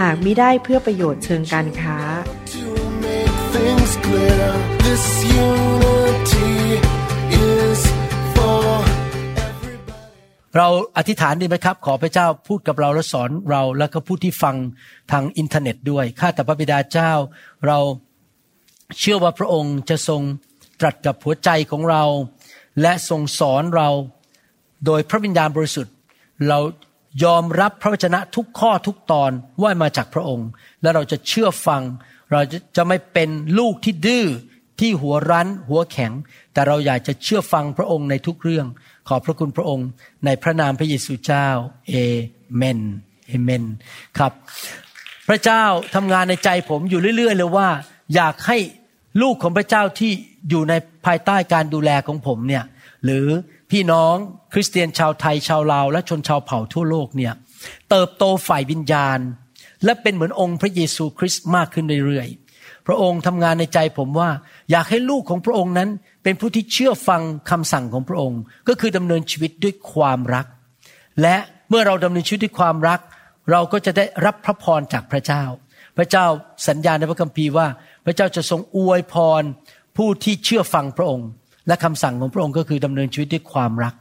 หากมิได้เพื่อประโยชน์เชิงการค้า เราอธิษฐานดีไหมครับ ขอพระเจ้าพูดกับเราและสอนเราแล้วก็ผู้ที่ฟังทางอินเทอร์เน็ตด้วยข้าแต่พระบิดาเจ้า เราเชื่อว่าพระองค์จะทรงตรัสกับหัวใจของเรา และทรงสอนเรา โดยพระวิญญาณบริสุทธิ์ เรา ยอมรับพระวจนะทุกข้อทุกตอนว่ามาจากพระองค์ และเราจะเชื่อฟัง เราจะไม่เป็นลูกที่ดื้อที่หัวรั้น หัวแข็ง แต่เราอยากจะเชื่อฟังพระองค์ในทุกเรื่อง ขอบพระคุณพระองค์ ในพระนามพระเยซูเจ้าเอเมนเอเมนครับ พระเจ้าทำงานในใจผมอยู่เรื่อย ๆ เลยว่า อยากให้ลูกของพระเจ้าที่อยู่ในภายใต้การดูแลของผมเนี่ยหรือ พี่น้องคริสเตียนชาวไทยชาวลาว และชนชาวเผ่าทั่วโลกเนี่ยเติบโตฝ่ายวิญญาณ และเป็นเหมือนองค์พระเยซูคริสต์มากขึ้นเรื่อยๆ พระองค์ทำงานในใจผมว่า อยากให้ลูกของพระองค์นั้น เป็นผู้ที่เชื่อฟังคำสั่งของพระองค์ ก็คือดำเนินชีวิตด้วยความรัก และเมื่อเราดำเนินชีวิตด้วยความรัก เราก็จะได้รับพระพรจากพระเจ้า พระเจ้าสัญญาในพระคัมภีร์ว่า พระเจ้าจะทรงอวยพรผู้ที่เชื่อฟังพระองค์ และคำสั่งของพระองค์ก็คือดำเนินชีวิตด้วยความรัก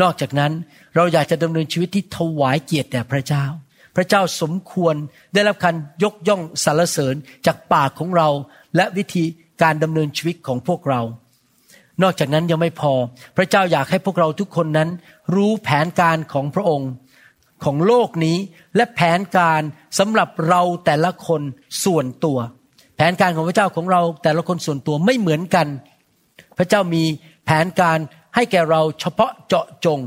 นอกจากนั้นเราอยากจะดำเนินชีวิตที่ถวายเกียรติแด่พระเจ้า พระเจ้าสมควรได้รับการยกย่องสรรเสริญจากปากของเรา และวิธีการดำเนินชีวิตของพวกเรา นอกจากนั้นยังไม่พอ พระเจ้าอยากให้พวกเราทุกคนนั้น รู้แผนการของพระองค์ของโลกนี้และแผนการสำหรับเราแต่ละคนส่วนตัว แผนการของพระเจ้าของเราแต่ละคนส่วนตัวไม่เหมือนกัน พระเจ้ามีแผนการให้แก่เราเฉพาะเจาะจง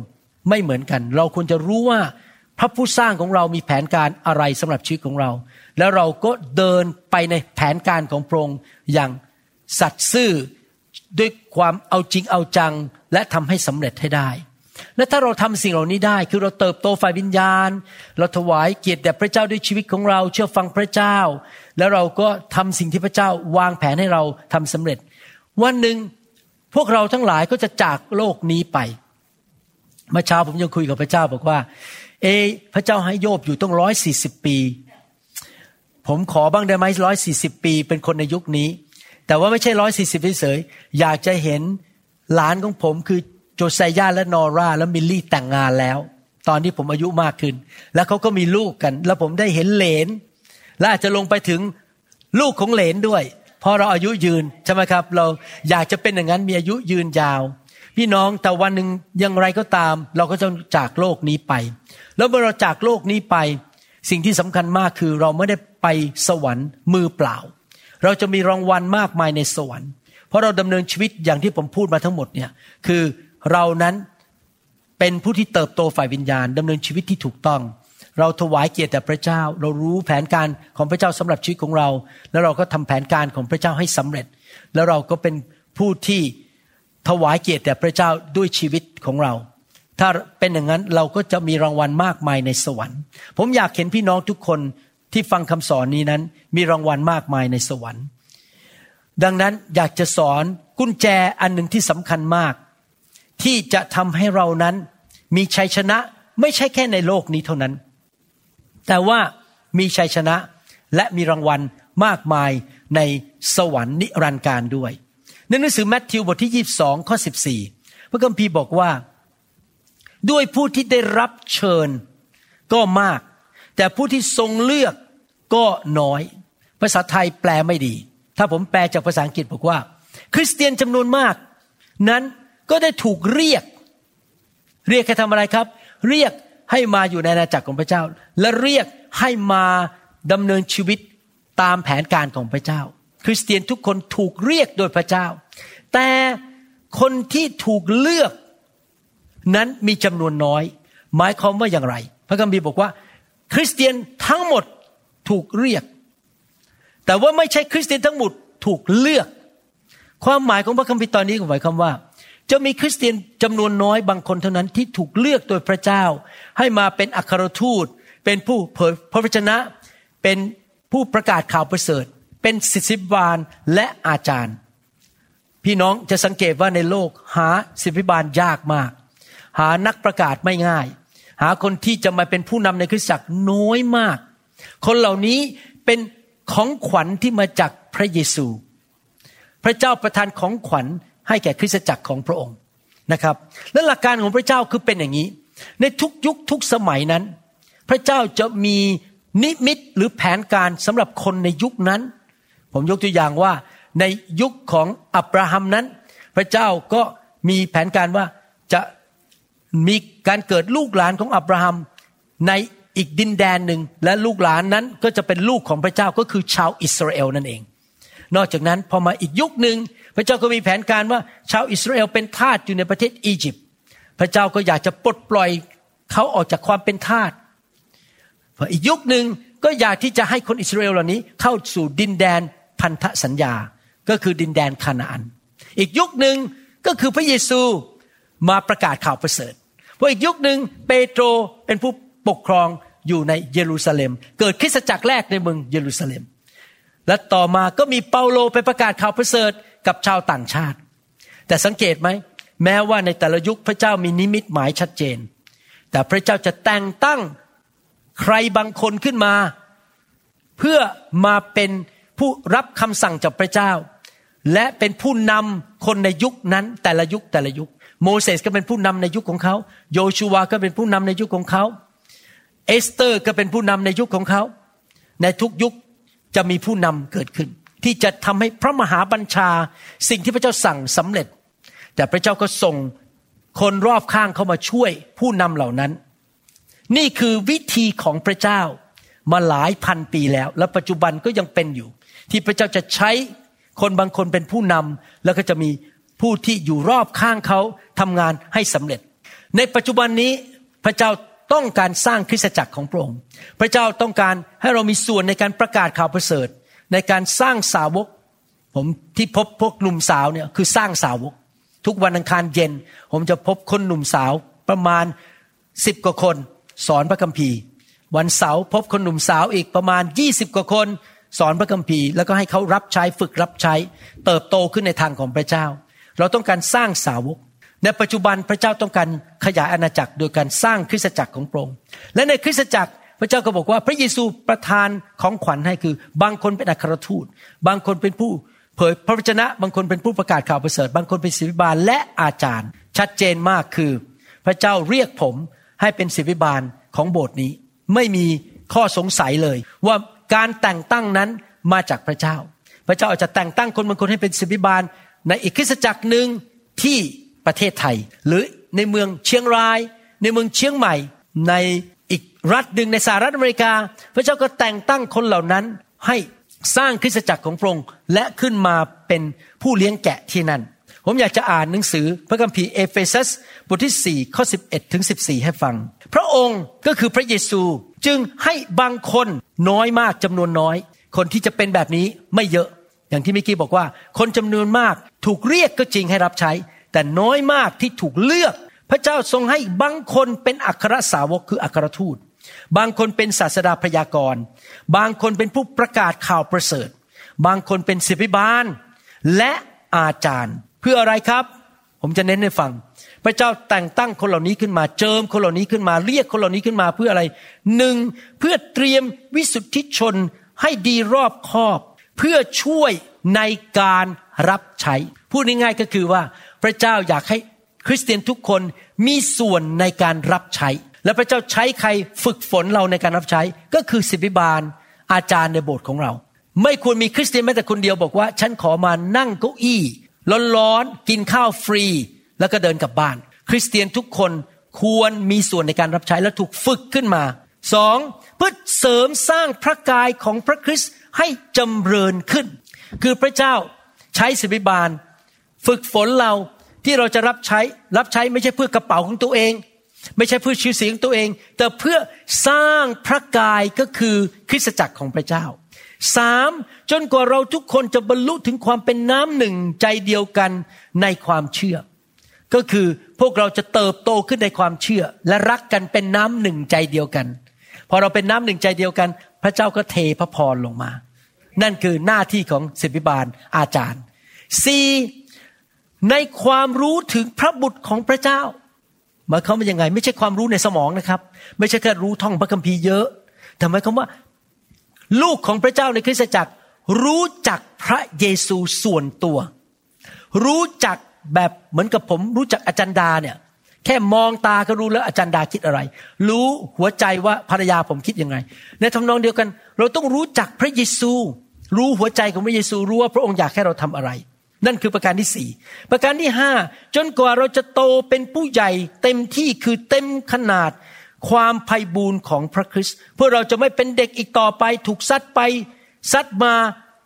ไม่เหมือนกัน เราควรจะรู้ว่าพระผู้สร้างของเรามีแผนการอะไรสำหรับชีวิตของเรา แล้วเราก็เดินไปในแผนการของพระองค์อย่างสัตย์ซื่อด้วยความเอาจริงเอาจังและทำให้สำเร็จให้ได้ และถ้าเราทำสิ่งเหล่านี้ได้ คือเราเติบโตฝ่ายวิญญาณ เราถวายเกียรติแด่พระเจ้าด้วยชีวิตของเรา เชื่อฟังพระเจ้า แล้วเราก็ทำสิ่งที่พระเจ้าวางแผนให้เราทำสำเร็จ วันหนึ่ง พวกเราทั้งหลายก็จะจากโลกนี้ไปเมื่อเช้าผมยังคุยกับพระเจ้าบอกว่า เอ พระเจ้าให้โยบอยู่ต้องร้อยสี่สิบปี ผมขอบ้างได้ไหมร้อยสี่สิบปี เป็นคนในยุคนี้ แต่ว่าไม่ใช่ร้อยสี่สิบเฉยๆอยากจะเห็นหลานของผมคือโจไซย่าและนอร่าและมิลลี่แต่งงานแล้ว ตอนที่ผมอายุมากขึ้น แล้วเขาก็มีลูกกัน แล้วผมได้เห็นเหลนและอาจจะลงไปถึงลูกของเหลนด้วย พราะเราอายุยืนใช่ไหมครับ เราอยากจะเป็นอย่างนั้นมีอายุยืนยาว พี่น้องแต่วันหนึ่งอย่างไรก็ตาม เราก็จะจากโลกนี้ไป แล้วเมื่อเราจากโลกนี้ไป สิ่งที่สำคัญมากคือเราไม่ได้ไปสวรรค์มือเปล่า เราจะมีรางวัลมากมายในสวรรค์ เพราะเราดำเนินชีวิตอย่างที่ผมพูดมาทั้งหมดเนี่ยคือเรานั้นเป็นผู้ที่เติบโตฝ่ายวิญญาณดำเนินชีวิตที่ถูกต้อง เราถวายเกียรติแด่พระเจ้า เรารู้แผนการของพระเจ้าสำหรับชีวิตของเรา แล้วเราก็ทำแผนการของพระเจ้าให้สำเร็จ แล้วเราก็เป็นผู้ที่ถวายเกียรติแด่พระเจ้าด้วยชีวิตของเรา ถ้าเป็นอย่างนั้นเราก็จะมีรางวัลมากมายในสวรรค์ ผมอยากเห็นพี่น้องทุกคนที่ฟังคำสอนนี้นั้น มีรางวัลมากมายในสวรรค์ ดังนั้นอยากจะสอนกุญแจอันหนึ่งที่สำคัญมาก ที่จะทำให้เรานั้นมีชัยชนะไม่ใช่แค่ในโลกนี้เท่านั้น แต่ว่ามีชัยชนะและมีรางวัลมากมายในสวรรค์นิรันดร์การด้วย ในหนังสือแมทธิวบทที่ 22 ข้อ 14 พระคัมภีร์บอกว่า ด้วยผู้ที่ได้รับเชิญก็มาก แต่ผู้ที่ทรงเลือกก็น้อย ภาษาไทยแปลไม่ดี ถ้าผมแปลจากภาษาอังกฤษบอกว่า คริสเตียนจำนวนมาก นั้นก็ได้ถูกเรียก เรียกให้ทำอะไรครับ เรียก ให้มาอยู่ในอาณาจักรของพระเจ้า และเรียกให้มาดำเนินชีวิตตามแผนการของพระเจ้า คริสเตียนทุกคนถูกเรียกโดยพระเจ้า แต่คนที่ถูกเลือกนั้นมีจำนวนน้อย หมายความว่าอย่างไร พระคัมภีร์บอกว่า คริสเตียนทั้งหมดถถูกเรียก แต่ว่าไม่ใช่คริสเตียนทั้งหมดถูกเลือก ความหมายของพระคัมภีร์ตอนนี้หมายความว่า จะมีคริสเตียนจำนวนน้อยบางคนเท่านั้นที่ถูกเลือกโดยพระเจ้า ให้มาเป็นอัครทูต เป็นผู้เผยพระวจนะ เป็นผู้ประกาศข่าวประเสริฐ เป็นศิษย์บาลและอาจารย์ พี่น้องจะสังเกตว่าในโลกหาศิษย์บาลยากมาก หานักประกาศไม่ง่าย หาคนที่จะมาเป็นผู้นำในคริสตจักรน้อยมาก คนเหล่านี้เป็นของขวัญที่มาจากพระเยซู พระเจ้าประทานของขวัญ ให้แก่คริสตจักรของพระองค์นะครับ และหลักการของพระเจ้าคือเป็นอย่างนี้ ในทุกยุคทุกสมัยนั้น พระเจ้าจะมีนิมิตหรือแผนการสำหรับคนในยุคนั้น ผมยกตัวอย่างว่าในยุคของอับราฮัมนั้น พระเจ้าก็มีแผนการว่าจะมีการเกิดลูกหลานของอับราฮัมในอีกดินแดนหนึ่งและลูกหลานนั้นก็จะเป็นลูกของพระเจ้าก็คือชาวอิสราเอลนั่นเอง นอกจากนั้นพอมาอีกยุคหนึ่งพระเจ้าก็มีแผนการว่าชาวอิสราเอลเป็นทาสอยู่ในประเทศอียิปต์พระเจ้าก็อยากจะปลดปล่อยเขาออกจากความเป็นทาสพออีกยุคหนึ่งก็อยากที่จะให้คนอิสราเอลเหล่านี้เข้าสู่ดินแดนพันธสัญญาก็คือดินแดนคานาอัน อีกยุคหนึ่งก็คือพระเยซูมาประกาศข่าวประเสริฐพออีกยุคหนึ่งเปโตรเป็นผู้ปกครองอยู่ในเยรูซาเล็ม เกิดคริสตจักรแรกในเมืองเยรูซาเล็ม และต่อมาก็มีเปาโลไปประกาศข่าวประเสริฐกับชาวต่างชาติ แต่สังเกตไหม แม้ว่าในแต่ละยุคพระเจ้ามีนิมิตหมายชัดเจน แต่พระเจ้าจะแต่งตั้งใครบางคนขึ้นมา เพื่อมาเป็นผู้รับคำสั่งจากพระเจ้า และเป็นผู้นำคนในยุคนั้นแต่ละยุคแต่ละยุค โมเสสก็เป็นผู้นำในยุคของเขา โยชูวาก็เป็นผู้นำในยุคของเขา เอสเตอร์ก็เป็นผู้นำในยุคของเขา ในทุกยุค จะมีผู้นำเกิดขึ้น ที่จะทำให้พระมหาบัญชา สิ่งที่พระเจ้าสั่งสำเร็จ แต่พระเจ้าก็ส่งคนรอบข้างเข้ามาช่วยผู้นำเหล่านั้น นี่คือวิธีของพระเจ้ามาหลายพันปีแล้ว และปัจจุบันก็ยังเป็นอยู่ ที่พระเจ้าจะใช้คนบางคนเป็นผู้นำแล้วก็จะมีผู้ที่อยู่รอบข้างเขาทำงานให้สำเร็จ ในปัจจุบันนี้พระเจ้า ต้องการสร้างคริสตจักรของพระองค์ พระเจ้าต้องการให้เรามีส่วนในการประกาศข่าวประเสริฐ ในการสร้างสาวก ผมที่พบพวกหนุ่มสาวเนี่ยคือสร้างสาวก ทุกวันอังคารเย็น ผมจะพบคนหนุ่มสาวประมาณสิบกว่าคน สอนพระคัมภีร์ วันเสาร์พบคนหนุ่มสาวอีกประมาณยี่สิบกว่าคนสอนพระคัมภีร์แล้วก็ให้เขารับใช้ฝึกรับใช้ เติบโตขึ้นในทางของพระเจ้า เราต้องการสร้างสาวก ในปัจจุบันพระเจ้าต้องการขยายอาณาจักรโดยการสร้างคริสตจักรของพระองค์ และในคริสตจักรพระเจ้าก็บอกว่าพระเยซูประทานของขวัญให้คือ บางคนเป็นอัครทูต บางคนเป็นผู้เผยพระวจนะ บางคนเป็นผู้ประกาศข่าวประเสริฐ บางคนเป็นศิษย์บาลและอาจารย์ ชัดเจนมากคือ พระเจ้าเรียกผมให้เป็นศิษย์บาลของโบสถ์นี้ ไม่มีข้อสงสัยเลย ว่าการแต่งตั้งนั้นมาจากพระเจ้า พระเจ้าอาจจะแต่งตั้งคนบางคนให้เป็นศิษย์บาลในอีกคริสตจักรหนึ่งที่ ประเทศไทย หรือในเมืองเชียงราย ในเมืองเชียงใหม่ ในอีกรัฐหนึ่งในสหรัฐอเมริกา พระเจ้าก็แต่งตั้งคนเหล่านั้นให้สร้างคริสตจักรของพระองค์และขึ้นมาเป็นผู้เลี้ยงแกะที่นั่น ผมอยากจะอ่านหนังสือพระคัมภีร์เอเฟซัสบทที่4ข้อ11ถึง14 ให้ฟัง พระองค์ก็คือพระเยซูจึงให้บางคนน้อยมากจำนวนน้อย คนที่จะเป็นแบบนี้ไม่เยอะ อย่างที่เมื่อกี้บอกว่า คนจำนวนมากถูกเรียกก็จริงให้รับใช้ แต่น้อยมากที่ถูกเลือก พระเจ้าทรงให้บางคนเป็นอัครสาวกคืออัครทูต บางคนเป็นศาสดาพยากรณ์บางคนเป็นผู้ประกาศข่าวประเสริฐ บางคนเป็นศิบิบาล และอาจารย์เพื่ออะไรครับ ผมจะเน้นให้ฟัง พระเจ้าแต่งตั้งคนเหล่านี้ขึ้นมา เจิมคนเหล่านี้ขึ้นมา เรียกคนเหล่านี้ขึ้นมาเพื่ออะไรหนึ่งเพื่อเตรียมวิสุทธิชนให้ดีรอบคอบ เพื่อช่วยในการรับใช้ พูดง่ายๆก็คือว่า พระเจ้าอยากให้คริสเตียนทุกคนมีส่วนในการรับใช้ และพระเจ้าใช้ใครฝึกฝนเราในการรับใช้ ก็คือศิบิบาลอาจารย์ในโบสถ์ของเรา ไม่ควรมีคริสเตียนแม้แต่คนเดียวบอกว่า ฉันขอมานั่งเก้าอี้ร้อนๆกินข้าวฟรี แล้วก็เดินกลับบ้าน คริสเตียนทุกคนควรมีส่วนในการรับใช้และถูกฝึกขึ้นมาสองเพื่อเสริมสร้างพระกายของพระคริสต์ให้จำเริญขึ้น คือพระเจ้าใช้ศิบิบาล ฝึกฝนเราที่เราจะรับใช้รับใช้ไม่ใช่เพื่อกระเป๋าของตัวเอง ไม่ใช่เพื่อชื่อเสียงตัวเอง แต่เพื่อสร้างพระกายก็คือคริสตจักรของพระเจ้าสามจนกว่าเราทุกคนจะบรรลุถึงความเป็นน้ำหนึ่งใจเดียวกันในความเชื่อ ก็คือพวกเราจะเติบโตขึ้นในความเชื่อ และรักกันเป็นน้ำหนึ่งใจเดียวกัน พอเราเป็นน้ำหนึ่งใจเดียวกัน พระเจ้าก็เทพระพรลงมา นั่นคือหน้าที่ของศิบิบาลอาจารย์สี่ ในความรู้ถึงพระบุตรของพระเจ้าหมายความว่ายังไง ไม่ใช่ความรู้ในสมองนะครับ ไม่ใช่แค่รู้ท่องพระคัมภีร์เยอะแต่หมายความว่า ลูกของพระเจ้าในคริสตจักร รู้จักพระเยซูส่วนตัว รู้จักแบบเหมือนกับผม รู้จักอาจารย์ดาเนี่ย แค่มองตาก็รู้แล้วอาจารย์ดาคิดอะไร รู้หัวใจว่าภรรยาผมคิดยังไง ในทำนองเดียวกัน เราต้องรู้จักพระเยซู รู้หัวใจของพระเยซูรู้ว่าพระองค์อยากให้เราทำอะไร นั่นคือประการที่สี่ประการที่ห้าจนกว่าเราจะโตเป็นผู้ใหญ่เต็มที่คือเต็มขนาดความไพ่บูรณ์ของพระคริสต์เพื่อเราจะไม่เป็นเด็กอีกต่อไป ถูกซัดไปซัดมา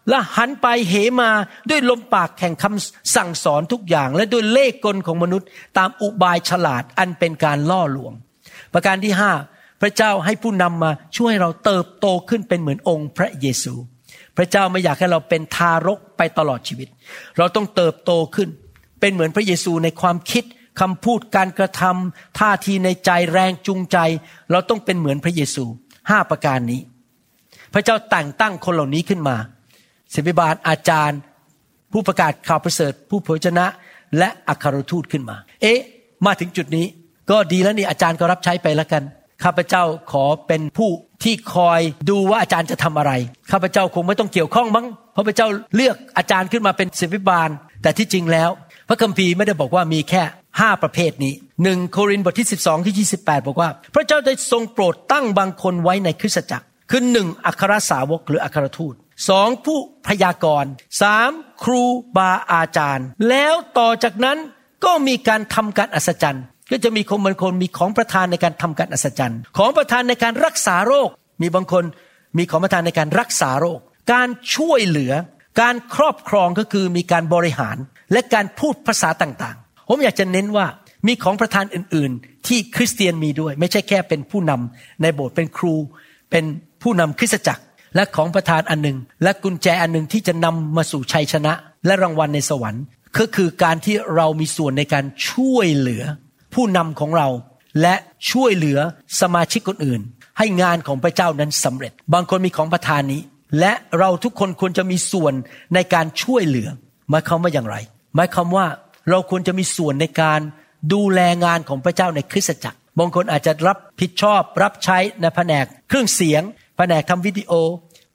และหันไปเหมาด้วยลมปากแข่งคำสั่งสอนทุกอย่าง และด้วยเล่ห์กลของมนุษย์ ตามอุบายฉลาดอันเป็นการล่อลวง ประการที่ห้าพระเจ้าให้ผู้นำมาช่วยเราเติบโตขึ้นเป็นเหมือนองค์พระเยซู พระเจ้าไม่อยากให้เราเป็นทารกไปตลอดชีวิต เราต้องเติบโตขึ้น เป็นเหมือนพระเยซูในความคิดคำพูดการกระทำท่าทีในใจแรงจูงใจ เราต้องเป็นเหมือนพระเยซูห้าประการนี้ พระเจ้าแต่งตั้งคนเหล่านี้ขึ้นมาศิบิบาลอาจารย์ ผู้ประกาศข่าวประเสริฐ ผู้เผยชนะ และอัครทูตขึ้นมา เอ๊ะ มาถึงจุดนี้ ก็ดีแล้วนี่อาจารย์ก็รับใช้ไปแล้วกัน ข้าพเจ้าขอเป็นผู้ที่คอยดูว่าอาจารย์จะทำอะไร ข้าพเจ้าคงไม่ต้องเกี่ยวข้องมั้งเพราะพระเจ้าเลือกอาจารย์ขึ้นมาเป็นศิบิบาล แต่ที่จริงแล้ว พระคัมภีร์ไม่ได้บอกว่ามีแค่ห้าประเภทนี้หนึ่งโครินธ์บทที่ 12ที่28บอกว่า พระเจ้าได้ทรงโปรดตั้งบางคนไว้ในคริสตจักร คือหนึ่งอัครสาวกหรืออัครทูตสองผู้พยากรณ์สามครูบาอาจารย์ แล้วต่อจากนั้นก็มีการทำการอัศจรรย์ ก็จะมีคนบางคนมีของประทานในการทำการอัศจรรย์ ของประทานในการรักษาโรค มีบางคนมีของประทานในการรักษาโรค การช่วยเหลือ การครอบครองก็คือมีการบริหาร และการพูดภาษาต่างๆ ผมอยากจะเน้นว่ามีของประทานอื่น ๆ ที่คริสเตียนมีด้วย ไม่ใช่แค่เป็นผู้นำในโบสถ์เป็นครู เป็นผู้นำคริสตจักร และของประทานอันหนึ่งและกุญแจอันหนึ่งที่จะนำมาสู่ชัยชนะ และรางวัลในสวรรค์ ก็คือการที่เรามีส่วนในการช่วยเหลือ ผู้นำของเรา และช่วยเหลือสมาชิกคนอื่น ให้งานของพระเจ้านั้นสำเร็จ บางคนมีของประทานนี้ และเราทุกคนควรจะมีส่วนในการช่วยเหลือหมายความว่าอย่างไรหมายความว่าเราควรจะมีส่วนในการดูแลงานของพระเจ้าในคริสตจักรบางคนอาจจะรับผิดชอบ รับใช้ในแผนกเครื่องเสียง แผนกทำวิดีโอ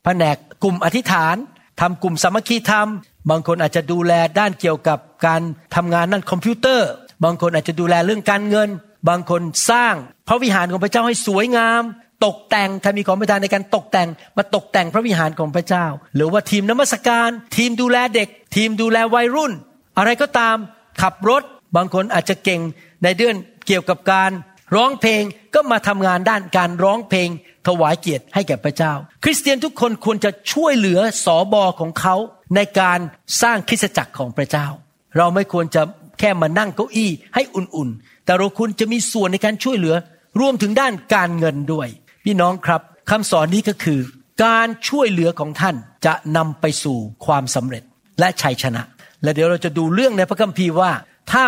แผนกกลุ่มอธิษฐานทำกลุ่มสามัคคีธรรม บางคนอาจจะดูแลด้านเกี่ยวกับการทำงานด้านคอมพิวเตอร์ บางคนอาจจะดูแลเรื่องการเงิน บางคนสร้างพระวิหารของพระเจ้าให้สวยงาม ตกแต่งใครมีของประทานในการตกแต่งมาตกแต่งพระวิหารของพระเจ้า หรือว่าทีมนมัสการ ทีมดูแลเด็ก ทีมดูแลวัยรุ่น อะไรก็ตามขับรถ บางคนอาจจะเก่งในเรื่องเกี่ยวกับการร้องเพลงก็มาทำงานด้านการร้องเพลง ถวายเกียรติให้แก่พระเจ้า คริสเตียนทุกคนควรจะช่วยเหลือสอบอของเขาในการสร้างคริสตจักรของพระเจ้า เราไม่ควรจะ แค่มานั่งเก้าอี้ให้อุ่นๆ แต่เราควรจะมีส่วนในการช่วยเหลือ รวมถึงด้านการเงินด้วย พี่น้องครับคำสอนนี้ก็คือ การช่วยเหลือของท่านจะนำไปสู่ความสำเร็จและชัยชนะ และเดี๋ยวเราจะดูเรื่องในพระคัมภีร์ว่า ถ้า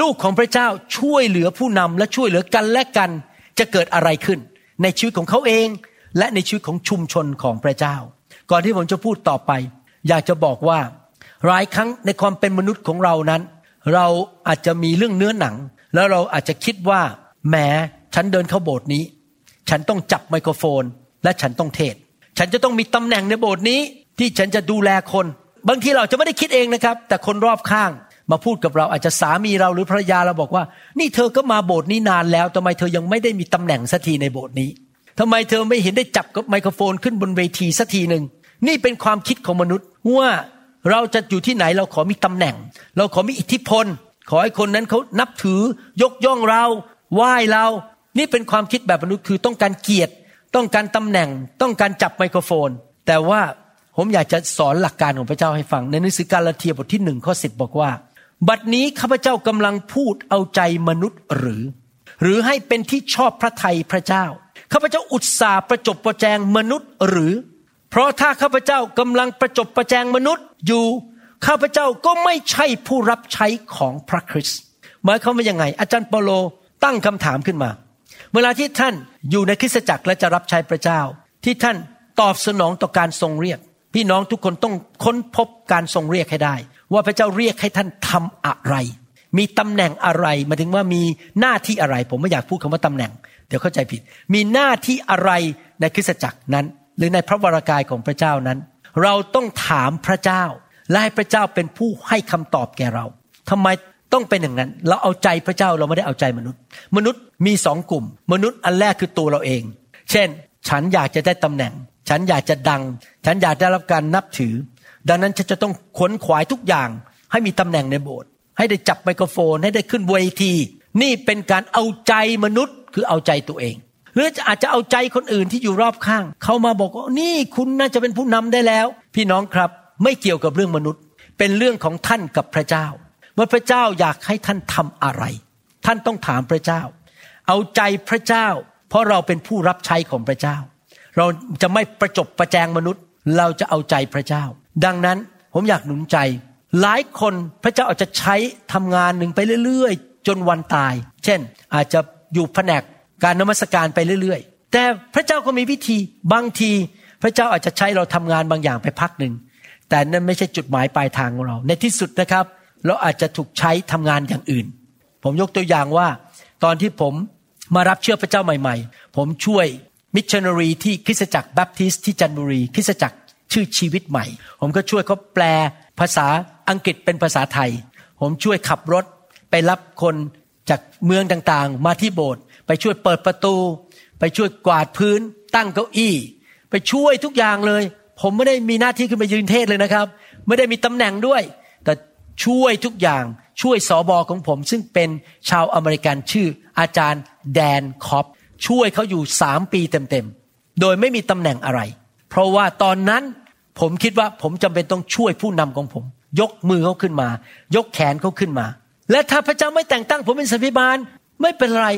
ลูกของพระเจ้าช่วยเหลือผู้นำและช่วยเหลือกันและกัน จะเกิดอะไรขึ้น ในชีวิตของเขาเอง และในชีวิตของชุมชนของพระเจ้า ก่อนที่ผมจะพูดต่อไป อยากจะบอกว่าหลายครั้งในความเป็นมนุษย์ของเรานั้น เราอาจจะมีเรื่องเนื้อหนัง แล้วเราอาจจะคิดว่าแหมฉันเดินเข้าโบสถ์นี้ ฉันต้องจับไมโครโฟน และฉันต้องเทศ ฉันจะต้องมีตำแหน่งในโบสถ์นี้ ที่ฉันจะดูแลคน บางทีเราจะไม่ได้คิดเองนะครับ แต่คนรอบข้างมาพูดกับเราอาจจะสามีเราหรือภรรยาเราบอกว่า นี่เธอก็มาโบสถ์นี้นานแล้วทำไมเธอยังไม่ได้มีตำแหน่งสักทีในโบสถ์นี้ทำไมเธอไม่เห็นได้จับกับไมโครโฟนขึ้นบนเวทีสักทีหนึ่งนี่เป็นความคิดของมนุษย์ว่า เราจะอยู่ที่ไหนเราขอมีตำแหน่ง เราขอมีอิทธิพล ขอให้คนนั้นเขานับถือยกย่องเราไหว้เรา นี่เป็นความคิดแบบมนุษย์คือต้องการเกียรติ ต้องการตำแหน่ง ต้องการจับไมโครโฟน แต่ว่าผมอยากจะสอนหลักการของพระเจ้าให้ฟัง ในหนังสือกาลาเทียบทที่หนึ่งข้อสิบบอกว่า บัดนี้ข้าพเจ้ากำลังพูดเอาใจมนุษย์หรือ หรือให้เป็นที่ชอบพระทัยพระเจ้าข้าพเจ้าอุตส่าห์ประจบประแจงมนุษย์หรือ เพราะถ้าข้าพเจ้ากำลังประจบประแจงมนุษย์อยู่ข้าพเจ้าก็ไม่ใช่ผู้รับใช้ของพระคริสต์หมายความว่ายังไง อาจารย์เปโลตั้งคำถามขึ้นมา เวลาที่ท่านอยู่ในคริสตจักรและจะรับใช้พระเจ้า ที่ท่านตอบสนองต่อการทรงเรียก พี่น้องทุกคนต้องค้นพบการทรงเรียกให้ได้ ว่าพระเจ้าเรียกให้ท่านทำอะไร มีตำแหน่งอะไรหมายถึงว่ามีหน้าที่อะไร ผมไม่อยากพูดคำว่าตำแหน่ง เดี๋ยวเข้าใจผิด มีหน้าที่อะไรในคริสตจักรนั้น หรือในพระวรากายของพระเจ้านั้น เราต้องถามพระเจ้า และให้พระเจ้าเป็นผู้ให้คำตอบแก่เราทำไมต้องเป็นอย่างนั้น เราเอาใจพระเจ้าเราไม่ได้เอาใจมนุษย์ มนุษย์มีสองกลุ่ม มนุษย์อันแรกคือตัวเราเอง เช่น ฉันอยากจะได้ตำแหน่ง ฉันอยากจะดัง ฉันอยากได้รับการนับถือ ดังนั้นฉันจะต้องขนขวายทุกอย่าง ให้มีตำแหน่งในโบสถ์ให้ได้จับไมโครโฟน ให้ได้ขึ้นเวที นี่เป็นการเอาใจมนุษย์คือเอาใจตัวเอง รืออาจจะเอาใจคนอื่นที่อยู่รอบข้าง เขามาบอกว่านี่คุณน่าจะเป็นผู้นำได้แล้ว พี่น้องครับไม่เกี่ยวกับเรื่องมนุษย์ เป็นเรื่องของท่านกับพระเจ้า ว่าพระเจ้าอยากให้ท่านทำอะไร ท่านต้องถามพระเจ้า เอาใจพระเจ้า เพราะเราเป็นผู้รับใช้ของพระเจ้า เราจะไม่ประจบประแจงมนุษย์ เราจะเอาใจพระเจ้า ดังนั้นผมอยากหนุนใจ หลายคนพระเจ้าอาจจะใช้ทำงานหนึ่งไปเรื่อย ๆ จนวันตาย เช่น อาจจะอยู่แผนก การนมัสการไปเรื่อยๆ แต่พระเจ้าก็มีวิธีบางที พระเจ้าอาจจะใช้เราทำงานบางอย่างไปพักหนึ่งแต่นั่นไม่ใช่จุดหมายปลายทางของเรา ในที่สุดนะครับ เราอาจจะถูกใช้ทำงานอย่างอื่น ผมยกตัวอย่างว่า ตอนที่ผมมารับเชื่อพระเจ้าใหม่ ๆ ผมช่วยมิชชันนารีที่คริสตจักรแบปทิสต์ที่จันทบุรีคริสตจักรชื่อชีวิตใหม่ ผมก็ช่วยเขาแปลภาษาอังกฤษเป็นภาษาไทย ผมช่วยขับรถไปรับคนจากเมืองต่างๆ มาที่โบสถ์ ไปช่วยเปิดประตู ไปช่วยกวาดพื้น ตั้งเก้าอี้ ไปช่วยทุกอย่างเลย ผมไม่ได้มีหน้าที่ขึ้นไปยืนเทศเลยนะครับ ไม่ได้มีตำแหน่งด้วย แต่ช่วยทุกอย่างช่วยสอบอของผม ซึ่งเป็นชาวอเมริกันชื่ออาจารย์แดนคอปช่วยเขาอยู่สามปีเต็มๆ โดยไม่มีตำแหน่งอะไร เพราะว่าตอนนั้นผมคิดว่าผมจำเป็นต้องช่วยผู้นำของผม ยกมือเขาขึ้นมา ยกแขนเขาขึ้นมา และถ้าพระเจ้าไม่แต่งตั้งผมเป็นสัพิบาลไม่เป็นไร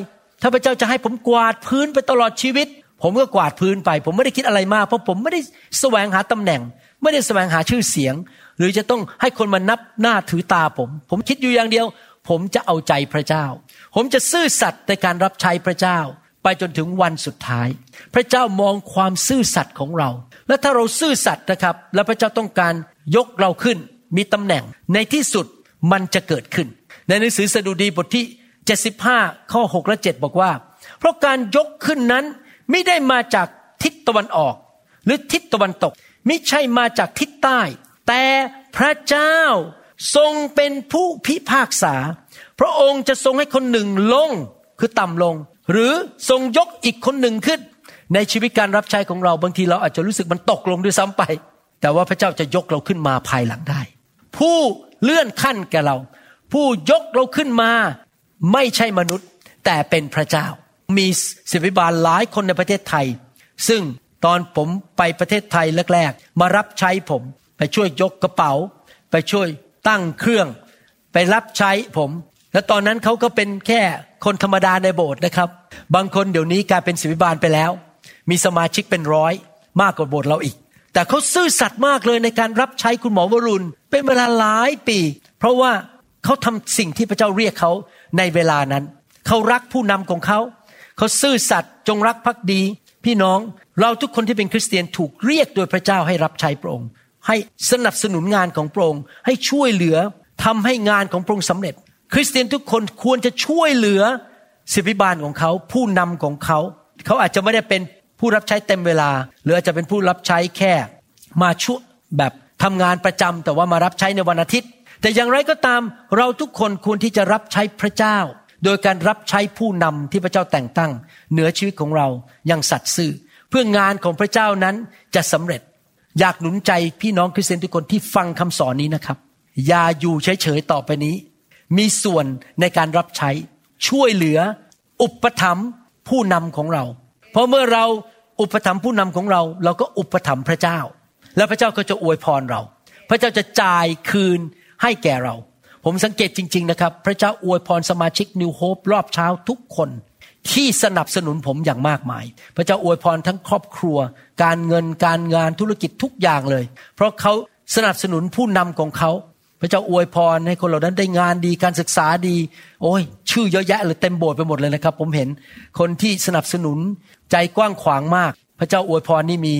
ถ้าพระเจ้าจะให้ผมกวาดพื้นไปตลอดชีวิต ผมก็กวาดพื้นไป ผมไม่ได้คิดอะไรมาก เพราะผมไม่ได้แสวงหาตำแหน่ง ไม่ได้แสวงหาชื่อเสียง หรือจะต้องให้คนมานับหน้าถือตาผม ผมคิดอยู่อย่างเดียว ผมจะเอาใจพระเจ้า ผมจะซื่อสัตย์ในการรับใช้พระเจ้า ไปจนถึงวันสุดท้าย พระเจ้ามองความซื่อสัตย์ของเรา และถ้าเราซื่อสัตย์นะครับ และพระเจ้าต้องการยกเราขึ้น มีตำแหน่ง ในที่สุดมันจะเกิดขึ้น ในหนังสือสดุดีบทที่ 75 ข้อ 6 และ 7 บอกว่า เพราะการยกขึ้นนั้นไม่ได้มาจากทิศตะวันออก หรือทิศตะวันตกไม่ใช่มาจากทิศใต้ แต่พระเจ้าทรงเป็นผู้พิพากษา พระองค์จะทรงให้คนหนึ่งลงคือต่ำลง หรือทรงยกอีกคนหนึ่งขึ้น ในชีวิตการรับใช้ของเราบางทีเราอาจจะรู้สึกมันตกลงด้วยซ้ำไป แต่ว่าพระเจ้าจะยกเราขึ้นมาภายหลังได้ ผู้เลื่อนขั้นแก่เรา ผู้ยกเราขึ้นมา ไม่ใช่มนุษย์แต่เป็นพระเจ้า มีศิบิบาลหลายคนในประเทศไทย ซึ่งตอนผมไปประเทศไทยแรกๆ มารับใช้ผม ไปช่วยยกกระเป๋า ไปช่วยตั้งเครื่อง ไปรับใช้ผม และตอนนั้นเขาก็เป็นแค่คนธรรมดาในโบสถ์นะครับ บางคนเดี๋ยวนี้กลายเป็นศิบิบาลไปแล้ว มีสมาชิกเป็นร้อยมากกว่าโบสถ์เราอีก แต่เขาซื่อสัตย์มากเลยในการรับใช้คุณหมอวรุณ เป็นเวลาหลายปี เพราะว่า เขาทำสิ่งที่พระเจ้าเรียกเขาในเวลานั้น เขารักผู้นำของเขา เขาซื่อสัตย์จงรักภักดี พี่น้องเราทุกคนที่เป็นคริสเตียนถูกเรียกโดยพระเจ้าให้รับใช้พระองค์ ให้สนับสนุนงานของพระองค์ ให้ช่วยเหลือทำให้งานของพระองค์สำเร็จ คริสเตียนทุกคนควรจะช่วยเหลือศิบิบาลของเขา ผู้นำของเขา เขาอาจจะไม่ได้เป็นผู้รับใช้เต็มเวลา หรืออาจจะเป็นผู้รับใช้แค่ มาช่วยแบบทำงานประจำแต่ว่ามารับใช้ในวันอาทิตย์ แต่อย่างไรก็ตามเราทุกคนควรที่จะรับใช้พระเจ้า โดยการรับใช้ผู้นำที่พระเจ้าแต่งตั้ง เหนือชีวิตของเราอย่างสัตย์ซื่อ เพื่องานของพระเจ้านั้นจะสำเร็จ อยากหนุนใจพี่น้องคริสเตียนทุกคนที่ฟังคำสอนนี้นะครับ อย่าอยู่เฉยๆต่อไปนี้ มีส่วนในการรับใช้ ช่วยเหลือ อุปถัมภ์ผู้นำของเรา เพราะเมื่อเราอุปถัมภ์ผู้นำของเรา เราก็อุปถัมภ์พระเจ้า แล้วพระเจ้าก็จะอวยพรเรา พระเจ้าจะจ่ายคืน ให้แก่เรา ผมสังเกตจริง ๆ นะครับ พระเจ้าอวยพรสมาชิกนิวโฮปรอบเช้าทุกคนที่สนับสนุนผมอย่างมากมาย พระเจ้าอวยพรทั้งครอบครัว การเงินการงานธุรกิจทุกอย่างเลย เพราะเขาสนับสนุนผู้นำของเขา พระเจ้าอวยพรให้คนเหล่านั้นได้งานดีการศึกษาดี โอ้ย ชื่อเยอะแยะเลยเต็มโบสถ์ไปหมดเลยนะครับ ผมเห็นคนที่สนับสนุนใจกว้างขวางมาก พระเจ้าอวยพรนี่มี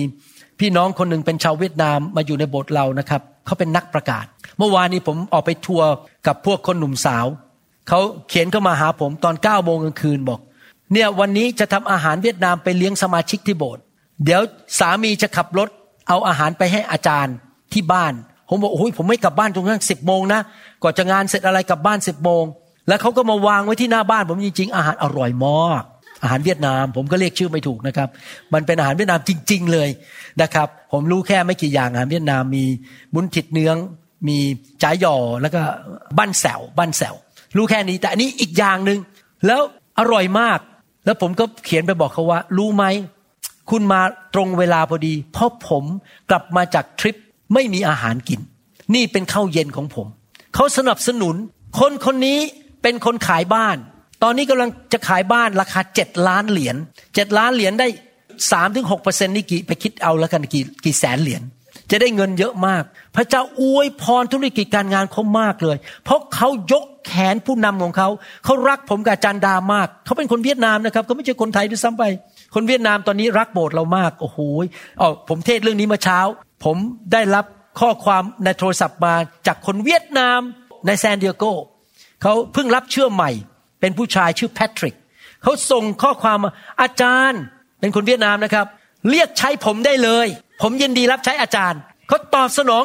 พี่น้องคนหนึ่งเป็นชาวเวียดนามมาอยู่ในโบสถ์เรานะครับเขาเป็นนักประกาศ เมื่อวานนี้ผมออกไปทัวร์กับพวกคนหนุ่มสาวเขาเขียนเข้ามาหาผมตอนเก้าโมงกลางคืนบอก เนี่ยวันนี้จะทำอาหารเวียดนามไปเลี้ยงสมาชิกที่โบสถ์เดี๋ยวสามีจะขับรถเอาอาหารไปให้อาจารย์ที่บ้าน ผมบอกโอ้ยผมไม่กลับบ้านตรงนั้นสิบโมงนะก่อนจะงานเสร็จอะไรกลับบ้านสิบโมงแล้วเขาก็มาวางไว้ที่หน้าบ้าน ผมจริงๆอาหารอร่อยมาก อาหารเวียดนาม ผมก็เรียกชื่อไม่ถูกนะครับ มันเป็นอาหารเวียดนามจริง ๆ เลยนะครับ ผมรู้แค่ไม่กี่อย่างอาหารเวียดนามมีบุญถิดเนื้อง มีจ่ายหยอแล้วก็บ้านแสวบ้านแสวรู้แค่นี้แต่อันนี้อีกอย่างหนึ่งแล้วอร่อยมาก แล้วผมก็เขียนไปบอกเขาว่า รู้ไหมคุณมาตรงเวลาพอดี เพราะผมกลับมาจากทริปไม่มีอาหารกิน นี่เป็นข้าวเย็นของผม เขาสนับสนุน คนคนนี้เป็นคนขายบ้าน ตอนนี้กำลังจะขายบ้านราคาเจ็ดล้านเหรียญเจ็ดล้านเหรียญได้สามถึงหกเปอร์เซ็นต์นี่กี่ไปคิดเอาแล้วกันกี่กี่แสนเหรียญจะได้เงินเยอะมาก พระเจ้าอวยพรธุรกิจการงานเขามากเลย เพราะเขายกแขนผู้นำของเขา เขารักผมกับจารย์ดามาก เขาเป็นคนเวียดนามนะครับเขาไม่ใช่คนไทยด้วยซ้ำไป คนเวียดนามตอนนี้รักโบสถ์เรามากโอ้โหอ๋อผมเทศเรื่องนี้เมาเช้า ผมได้รับข้อความในโทรศัพท์มาจากคนเวียดนามในแซนดิเอโกเขาเพิ่งรับเชื่อใหม่ เป็นผู้ชายชื่อแพทริกเขาส่งข้อความมาอาจารย์ เป็นคนเวียดนามนะครับ เรียกใช้ผมได้เลย ผมยินดีรับใช้อาจารย์เขาตอบสนอง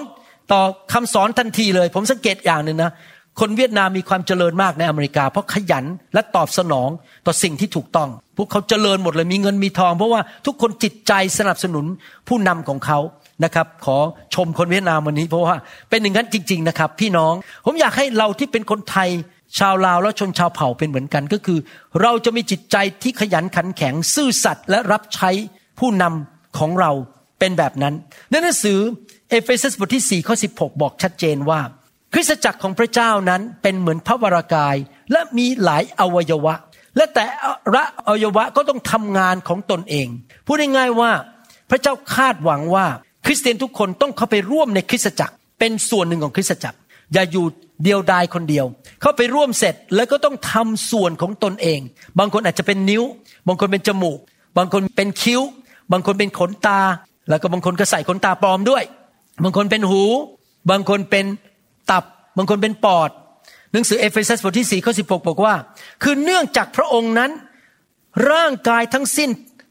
ต่อคำสอนทันทีเลย ผมสังเกตอย่างหนึ่งนะคนเวียดนามมีความเจริญมากในอเมริกา เพราะขยันและตอบสนองต่อสิ่งที่ถูกต้อง พวกเขาเจริญหมดเลยมีเงินมีทอง เพราะว่าทุกคนจิตใจสนับสนุนผู้นำของเขานะครับ ขอชมคนเวียดนามวันนี้เพราะว่าเป็นอย่างนั้นจริง ๆ นะครับ พี่น้อง ผมอยากให้เราที่เป็นคนไทย ชาวลาวและชนชาวเผ่าเป็นเหมือนกันก็คือ เราจะมีจิตใจที่ขยันขันแข็งซื่อสัตย์และรับใช้ผู้นำของเราเป็นแบบนั้นในหนังสือเอเฟซัสบทที่4ข้อ16 บอกชัดเจนว่า คริสตจักรของพระเจ้านั้นเป็นเหมือนพระวรากาย และมีหลายอวัยวะ และแต่ละอวัยวะก็ต้องทำงานของตนเอง พูดง่ายๆว่า พระเจ้าคาดหวังว่า คริสเตียนทุกคนต้องเข้าไปร่วมในคริสตจักร เป็นส่วนหนึ่งของคริสตจักร อย่าอยู่เดียวดายคนเดียว เข้าไปร่วมเสร็จแล้วก็ต้องทำส่วนของตนเอง บางคนอาจจะเป็นนิ้ว บางคนเป็นจมูก บางคนเป็นคิ้ว บางคนเป็นขนตา แล้วก็บางคนก็ใส่ขนตาปลอมด้วย บางคนเป็นหู บางคนเป็นตับ บางคนเป็นปอด หนังสือเอเฟซัสบทที่4ข้อ16บอกว่า คือเนื่องจากพระองค์นั้น ร่างกายทั้งสิ้น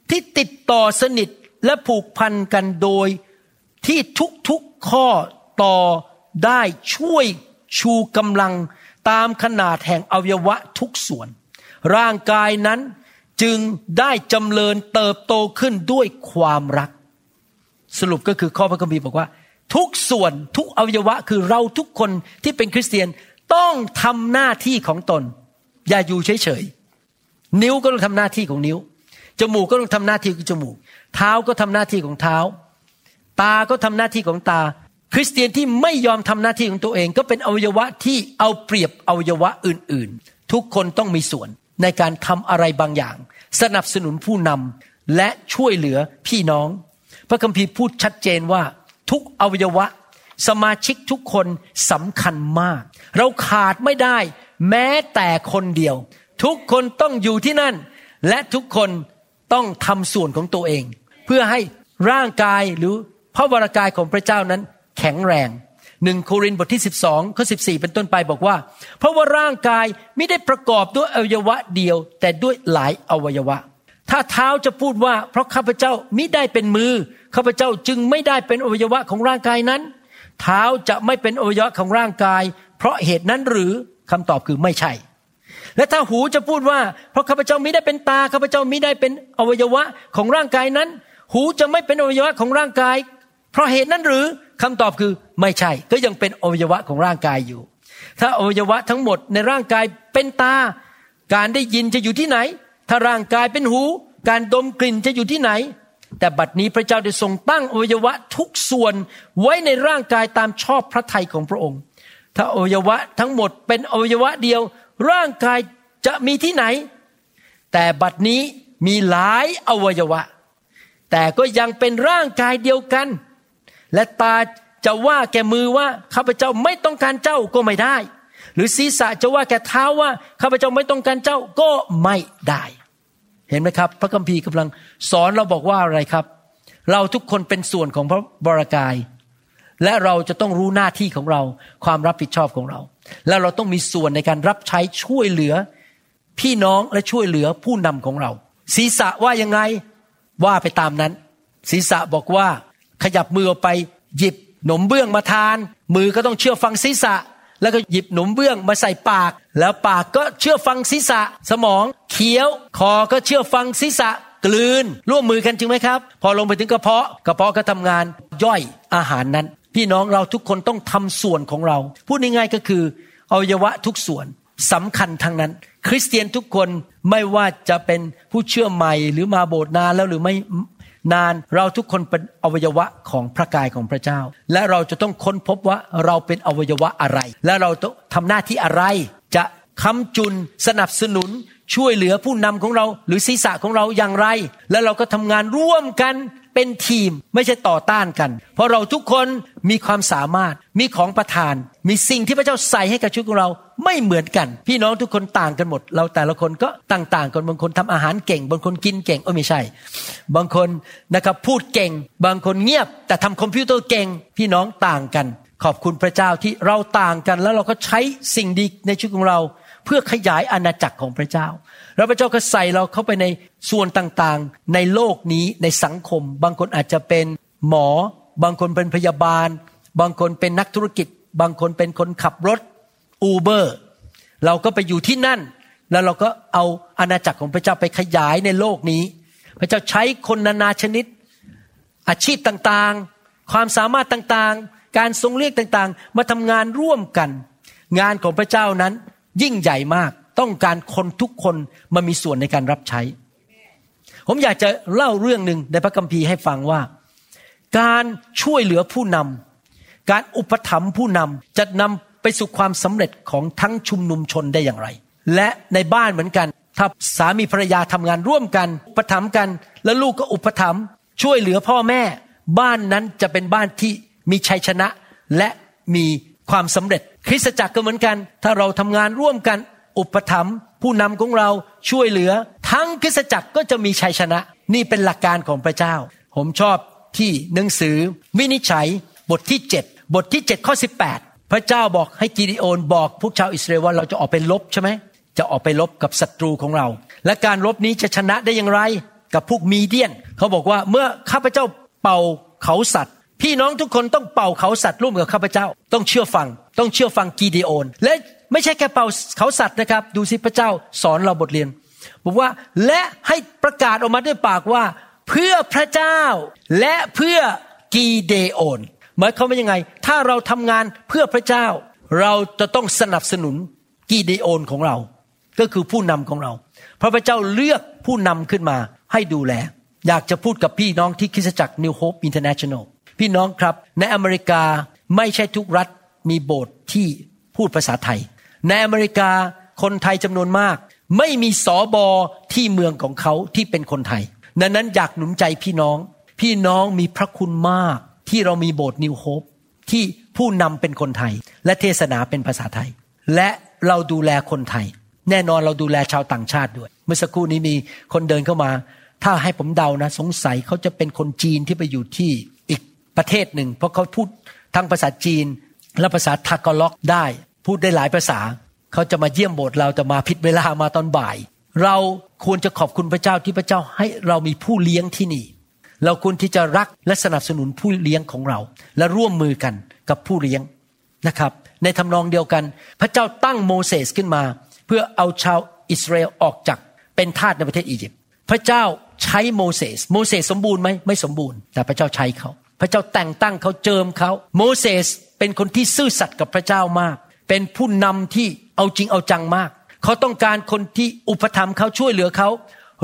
ที่ติดต่อสนิทและผูกพันกันโดยที่ทุกๆข้อต่อ ได้ช่วยชูกำลังตามขนาดแห่งอวัยวะทุกส่วน ร่างกายนั้นจึงได้จำเริญเติบโตขึ้นด้วยความรัก สรุปก็คือข้อพระคัมภีร์บอกว่า ทุกส่วนทุกอวัยวะคือเราทุกคนที่เป็นคริสเตียนต้องทำหน้าที่ของตน อย่าอยู่เฉยๆนิ้วก็ต้องทำหน้าที่ของนิ้ว จมูกก็ต้องทำหน้าที่ของจมูก เท้าก็ทำหน้าที่ของเท้า ตาก็ทำหน้าที่ของตา คริสเตียนที่ไม่ยอมทำหน้าที่ของตัวเองก็เป็นอวัยวะที่เอาเปรียบอวัยวะอื่นๆ ทุกคนต้องมีส่วนในการทำอะไรบางอย่าง สนับสนุนผู้นำและช่วยเหลือพี่น้อง พระคัมภีร์พูดชัดเจนว่า ทุกอวัยวะ สมาชิกทุกคนสำคัญมาก เราขาดไม่ได้แม้แต่คนเดียว ทุกคนต้องอยู่ที่นั่น และทุกคนต้องทำส่วนของตัวเอง เพื่อให้ร่างกายหรือพระวรากายของพระเจ้านั้น แข็งแรงหนึ่งโครินธ์บทที่ 12ข้อ14 เป็นต้นไปบอกว่า เพราะว่าร่างกายไม่ได้ประกอบด้วยอวัยวะเดียว แต่ด้วยหลายอวัยวะ ถ้าเท้าจะพูดว่า เพราะข้าพเจ้ามิได้เป็นมือข้าพเจ้าจึงไม่ได้เป็นอวัยวะของร่างกายนั้น เท้าจะไม่เป็นอวัยวะของร่างกาย เพราะเหตุนั้นหรือคำตอบคือไม่ใช่ และถ้าหูจะพูดว่า เพราะข้าพเจ้ามิได้เป็นตาข้าพเจ้ามิได้เป็นอวัยวะของร่างกายนั้น หูจะไม่เป็นอวัยวะของร่างกาย เพราะเหตุนั้นหรือคำตอบคือไม่ใช่ ก็ยังเป็นอวัยวะของร่างกายอยู่ ถ้าอวัยวะทั้งหมดในร่างกายเป็นตา การได้ยินจะอยู่ที่ไหน ถ้าร่างกายเป็นหู การดมกลิ่นจะอยู่ที่ไหน แต่บัดนี้พระเจ้าได้ทรงตั้งอวัยวะทุกส่วนไว้ในร่างกายตามชอบพระทัยของพระองค์ ถ้าอวัยวะทั้งหมดเป็นอวัยวะเดียว ร่างกายจะมีที่ไหน แต่บัดนี้มีหลายอวัยวะ แต่ก็ยังเป็นร่างกายเดียวกัน และตาจะว่าแก่มือว่าข้าพเจ้าไม่ต้องการเจ้าก็ไม่ได้ หรือศีรษะจะว่าแก่เท้าว่าข้าพเจ้าไม่ต้องการเจ้าก็ไม่ได้ เห็นไหมครับ พระคัมภีร์กำลังสอนเราบอกว่าอะไรครับ เราทุกคนเป็นส่วนของพระบรากาย และเราจะต้องรู้หน้าที่ของเราความรับผิดชอบของเรา แล้วเราต้องมีส่วนในการรับใช้ช่วยเหลือ พี่น้องและช่วยเหลือผู้นำของเรา ศีรษะว่ายังไงว่าไปตามนั้น ศีรษะบอกว่า ขยับมือออกไป หยิบหนมเบื้องมาทาน มือก็ต้องเชื่อฟังศีรษะ แล้วก็หยิบหนมเบื้องมาใส่ปาก แล้วปากก็เชื่อฟังศีรษะ สมองเคี้ยว คอก็เชื่อฟังศีรษะกลืนร่วมมือกันจริงไหมครับ พอลงไปถึงกระเพาะกระเพาะก็ทำงานย่อยอาหารนั้น พี่น้องเราทุกคนต้องทำส่วนของเรา พูดง่ายๆก็คืออวัยวะทุกส่วนสำคัญทั้งนั้น คริสเตียนทุกคนไม่ว่าจะเป็นผู้เชื่อใหม่หรือมาโบสถ์นานแล้วหรือไม่ นานเราทุกคนเป็นอวัยวะของพระกายของพระเจ้า และเราจะต้องค้นพบว่าเราเป็นอวัยวะอะไร และเราต้องทำหน้าที่อะไร จะค้ำจุนสนับสนุนช่วยเหลือผู้นำของเรา หรือศีรษะของเราอย่างไร และเราก็ทำงานร่วมกันเป็นทีมไม่ใช่ต่อต้านกัน เพราะเราทุกคนมีความสามารถมีของประทาน มีสิ่งที่พระเจ้าใส่ให้กับชีวิตของเรา ไม่เหมือนกัน พี่น้องทุกคนต่างกันหมด เราแต่ละคนก็ต่างๆกันบางคนทำอาหารเก่ง บางคนกินเก่งเออไม่ใช่ บางคนนะครับพูดเก่ง บางคนเงียบ แต่ทำคอมพิวเตอร์เก่ง พี่น้องต่างกัน ขอบคุณพระเจ้าที่เราต่างกันแล้วเราก็ใช้สิ่งดีในชีวิตของเราเพื่อขยายอาณาจักรของพระเจ้า แล้วพระเจ้าก็ใส่เราเข้าไปในส่วนต่างๆ ในโลกนี้ในสังคม บางคนอาจจะเป็นหมอ บางคนเป็นพยาบาล บางคนเป็นนักธุรกิจ บางคนเป็นคนขับรถ อูเบอร์เราก็ไปอยู่ที่นั่น แล้วเราก็เอาอาณาจักรของพระเจ้าไปขยายในโลกนี้ พระเจ้าใช้คนนานาชนิด อาชีพต่างๆ ความสามารถต่างๆ การทรงเรียกต่างๆ มาทำงานร่วมกัน งานของพระเจ้านั้นยิ่งใหญ่มากต้องการคนทุกคนมามีส่วนในการรับใช้ ผมอยากจะเล่าเรื่องหนึ่งในพระคัมภีร์ให้ฟังว่า การช่วยเหลือผู้นำการอุปถัมภ์ผู้นำจะนำ ไปสู่ความสำเร็จของทั้งชุมนุมชนได้อย่างไร และในบ้านเหมือนกัน ถ้าสามีภรรยาทำงานร่วมกันอุปถัมภ์กัน แล้วลูกก็อุปถัมภ์ช่วยเหลือพ่อแม่ บ้านนั้นจะเป็นบ้านที่มีชัยชนะและมีความสำเร็จ คริสตจักรก็เหมือนกัน ถ้าเราทำงานร่วมกัน อุปถัมภ์ผู้นำของเราช่วยเหลือ ทั้งคริสตจักรก็จะมีชัยชนะ นี่เป็นหลักการของพระเจ้า ผมชอบที่หนังสือวินิจฉัยบทที่ 7 บทที่ 7 ข้อ 18 พระเจ้าบอกให้กิดิโอนบอกพวกชาวอิสราเอลว่าเราจะออกไปลบใช่ไหมจะออกไปลบกับศัตรูของเรา และการรบนี้จะชนะได้อย่างไรกับพวกมีเดียน เขาบอกว่าเมื่อข้าพเจ้าเป่าเขาสัตว์ พี่น้องทุกคนต้องเป่าเขาสัตว์ร่วมกับข้าพเจ้า ต้องเชื่อฟัง ต้องเชื่อฟังกีดีโอน และไม่ใช่แค่เป่าเขาสัตว์นะครับ ดูสิพระเจ้าสอนเราบทเรียน บอกว่าและให้ประกาศออกมาด้วยปากว่า เพื่อพระเจ้าและเพื่อกีเดโอน หมายความว่ายังไง ถ้าเราทำงานเพื่อพระเจ้า เราจะต้องสนับสนุนกีเดโอนของเรา ก็คือผู้นำของเรา พระพระเจ้าเลือกผู้นำขึ้นมาให้ดูแล อยากจะพูดกับพี่น้องที่คริสตจักร New Hope International พี่น้องครับในอเมริกาไม่ใช่ทุกรัฐมีโบสถ์ที่พูดภาษาไทย ในอเมริกาคนไทยจำนวนมาก ไม่มีสอบอที่เมืองของเขาที่เป็นคนไทยดังนั้นอยากหนุนใจพี่น้อง พี่น้องมีพระคุณมาก ที่เรามีโบสถ์นิวโฮปที่ผู้นำเป็นคนไทย และเทศนาเป็นภาษาไทย และเราดูแลคนไทย แน่นอนเราดูแลชาวต่างชาติด้วย เมื่อสักครู่นี้มีคนเดินเข้ามา ถ้าให้ผมเดานะ สงสัยเขาจะเป็นคนจีนที่ไปอยู่ที่อีกประเทศหนึ่ง เพราะเขาพูดทั้งภาษาจีน และภาษาทากล็อกได้ พูดได้หลายภาษา เขาจะมาเยี่ยมโบสถ์เราแต่มาผิดเวลามาตอนบ่าย เราควรจะขอบคุณพระเจ้าที่พระเจ้าให้เรามีผู้เลี้ยงที่นี่ เราควรที่จะรักและสนับสนุนผู้เลี้ยงของเรา และร่วมมือกันกับผู้เลี้ยงนะครับ ในทำนองเดียวกัน พระเจ้าตั้งโมเสสขึ้นมา เพื่อเอาชาวอิสราเอลออกจากเป็นทาสในประเทศอียิปต์พระเจ้าใช้โมเสสโมเสสสมบูรณ์ไหมไม่สมบูรณ์ แต่พระเจ้าใช้เขา พระเจ้าแต่งตั้งเขาเจิมเขาโมเสสเป็นคนที่ซื่อสัตย์กับพระเจ้ามาก เป็นผู้นำที่เอาจริงเอาจังมาก เขาต้องการคนที่อุปถัมภ์เขาช่วยเหลือเขา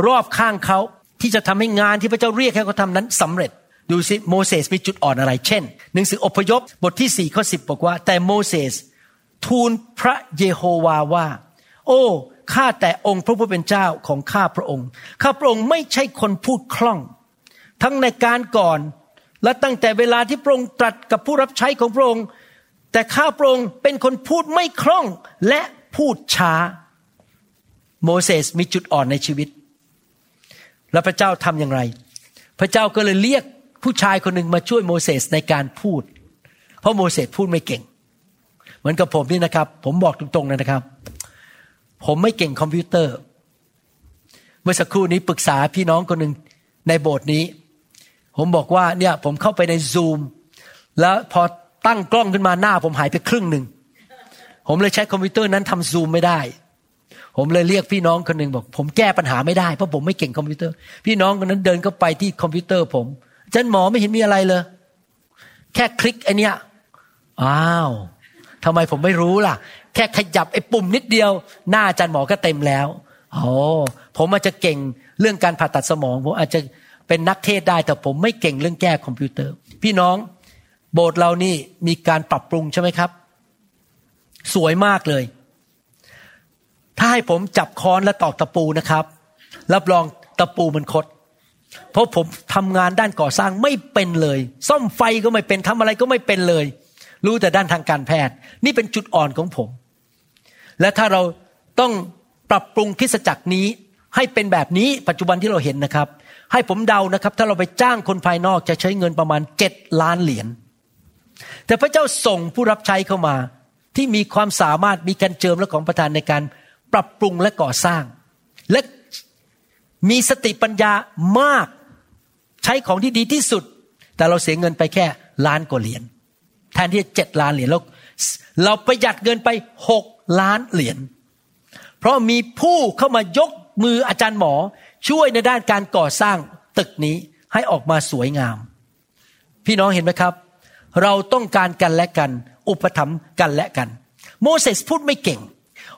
รอบข้างเขา ที่จะทำให้งานที่พระเจ้าเรียกให้เขาทำนั้นสำเร็จดูสิโมเสสมีจุดอ่อนอะไร เช่น หนังสืออพยพบทที่4ข้อ10บอกว่า แต่โมเสสทูลพระเยโฮวาว่า โอ้ข้าแต่องค์พระผู้เป็นเจ้าของข้าพระองค์ ข้าพระองค์ไม่ใช่คนพูดคล่อง ทั้งในการก่อน และตั้งแต่เวลาที่พระองค์ตรัสกับผู้รับใช้ของพระองค์ แต่ข้าพระองค์เป็นคนพูดไม่คล่องและพูดช้า โมเสสมีจุดอ่อนในชีวิต แล้วพระเจ้าทำอย่างไร พระเจ้าก็เลยเรียกผู้ชายคนหนึ่งมาช่วยโมเสสในการพูด เพราะโมเสสพูดไม่เก่ง เหมือนกับผมนี่นะครับ ผมบอกตรงๆเลยนะครับ ผมไม่เก่งคอมพิวเตอร์ เมื่อสักครู่นี้ปรึกษาพี่น้องคนหนึ่งในโบสถ์นี้ ผมบอกว่าเนี่ยผมเข้าไปในซูมแล้วพอตั้งกล้องขึ้นมาหน้าผมหายไปครึ่งหนึ่ง ผมเลยใช้คอมพิวเตอร์นั้นทำซูมไม่ได้ ผมเลยเรียกพี่น้องคนหนึ่งบอก ผมแก้ปัญหาไม่ได้เพราะผมไม่เก่งคอมพิวเตอร์ พี่น้องคนนั้นเดินเข้าไปที่คอมพิวเตอร์ผมอาจารย์หมอไม่เห็นมีอะไรเลย แค่คลิกไอ้เนี่ยอ้าวทำไมผมไม่รู้ล่ะ แค่ขยับไอ้ปุ่มนิดเดียว หน้าอาจารย์หมอก็เต็มแล้วโอ้ผมอาจจะเก่งเรื่องการผ่าตัดสมองผมอาจจะเป็นนักเทศน์ได้แต่ผมไม่เก่งเรื่องแก้คอมพิวเตอร์ พี่น้องโบสถ์เรานี่มีการปรับปรุงใช่ไหมครับ สวยมากเลย ถ้าให้ผมจับค้อนและตอกตะปูนะครับ รับรองตะปูมันคด เพราะผมทำงานด้านก่อสร้างไม่เป็นเลย ซ่อมไฟก็ไม่เป็นทำอะไรก็ไม่เป็นเลย รู้แต่ด้านทางการแพทย์ นี่เป็นจุดอ่อนของผม และถ้าเราต้องปรับปรุงคริสจักรนี้ให้เป็นแบบนี้ปัจจุบันที่เราเห็นนะครับ ให้ผมเดานะครับ ถ้าเราไปจ้างคนภายนอกจะใช้เงินประมาณเจ็ดล้านเหรียญแต่พระเจ้าส่งผู้รับใช้เข้ามา ที่มีความสามารถมีการเจิมและของประทานในการ ปรับปรุงและก่อสร้าง และมีสติปัญญามาก ใช้ของที่ดีที่สุด แต่เราเสียเงินไปแค่ล้านกว่าเหรียญแทนที่จะเจ็ดล้านเหรียญเราเราประหยัดเงินไปหกล้านเหรียญเพราะมีผู้เข้ามายกมืออาจารย์หมอช่วยในด้านการก่อสร้างตึกนี้ให้ออกมาสวยงาม พี่น้องเห็นไหมครับ เราต้องการกันและกัน อุปถัมภ์กันและกัน โมเสสพูดไม่เก่ง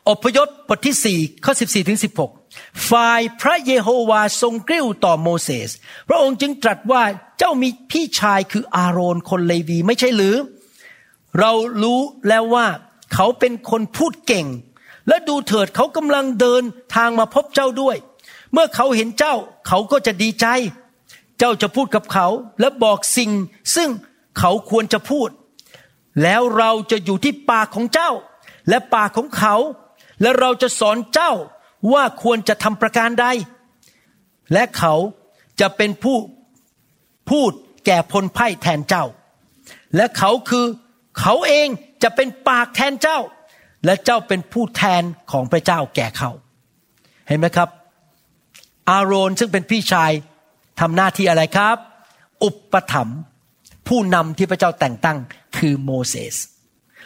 อพยพบทที่สี่ข้อ14ถึง16 ฝ่ายพระเยโฮวาทรงกริ้วต่อโมเสส พระองค์จึงตรัสว่าเจ้ามีพี่ชายคืออาโรนคนเลวีไม่ใช่หรือ เรารู้แล้วว่าเขาเป็นคนพูดเก่ง และดูเถิดเขากำลังเดินทางมาพบเจ้าด้วย เมื่อเขาเห็นเจ้าเขาก็จะดีใจ เจ้าจะพูดกับเขาและบอกสิ่ง ซึ่งเขาควรจะพูด แล้วเราจะอยู่ที่ปากของเจ้า และปากของเขา และเราจะสอนเจ้าว่าควรจะทำประการใด และเขาจะเป็นผู้พูดแก่พลไพ่แทนเจ้า และเขาคือเขาเองจะเป็นปากแทนเจ้า และเจ้าเป็นผู้แทนของพระเจ้าแก่เขา เห็นไหมครับ อาโรนซึ่งเป็นพี่ชายทำหน้าที่อะไรครับ อุปถัมภ์ผู้นำที่พระเจ้าแต่งตั้งคือโมเสส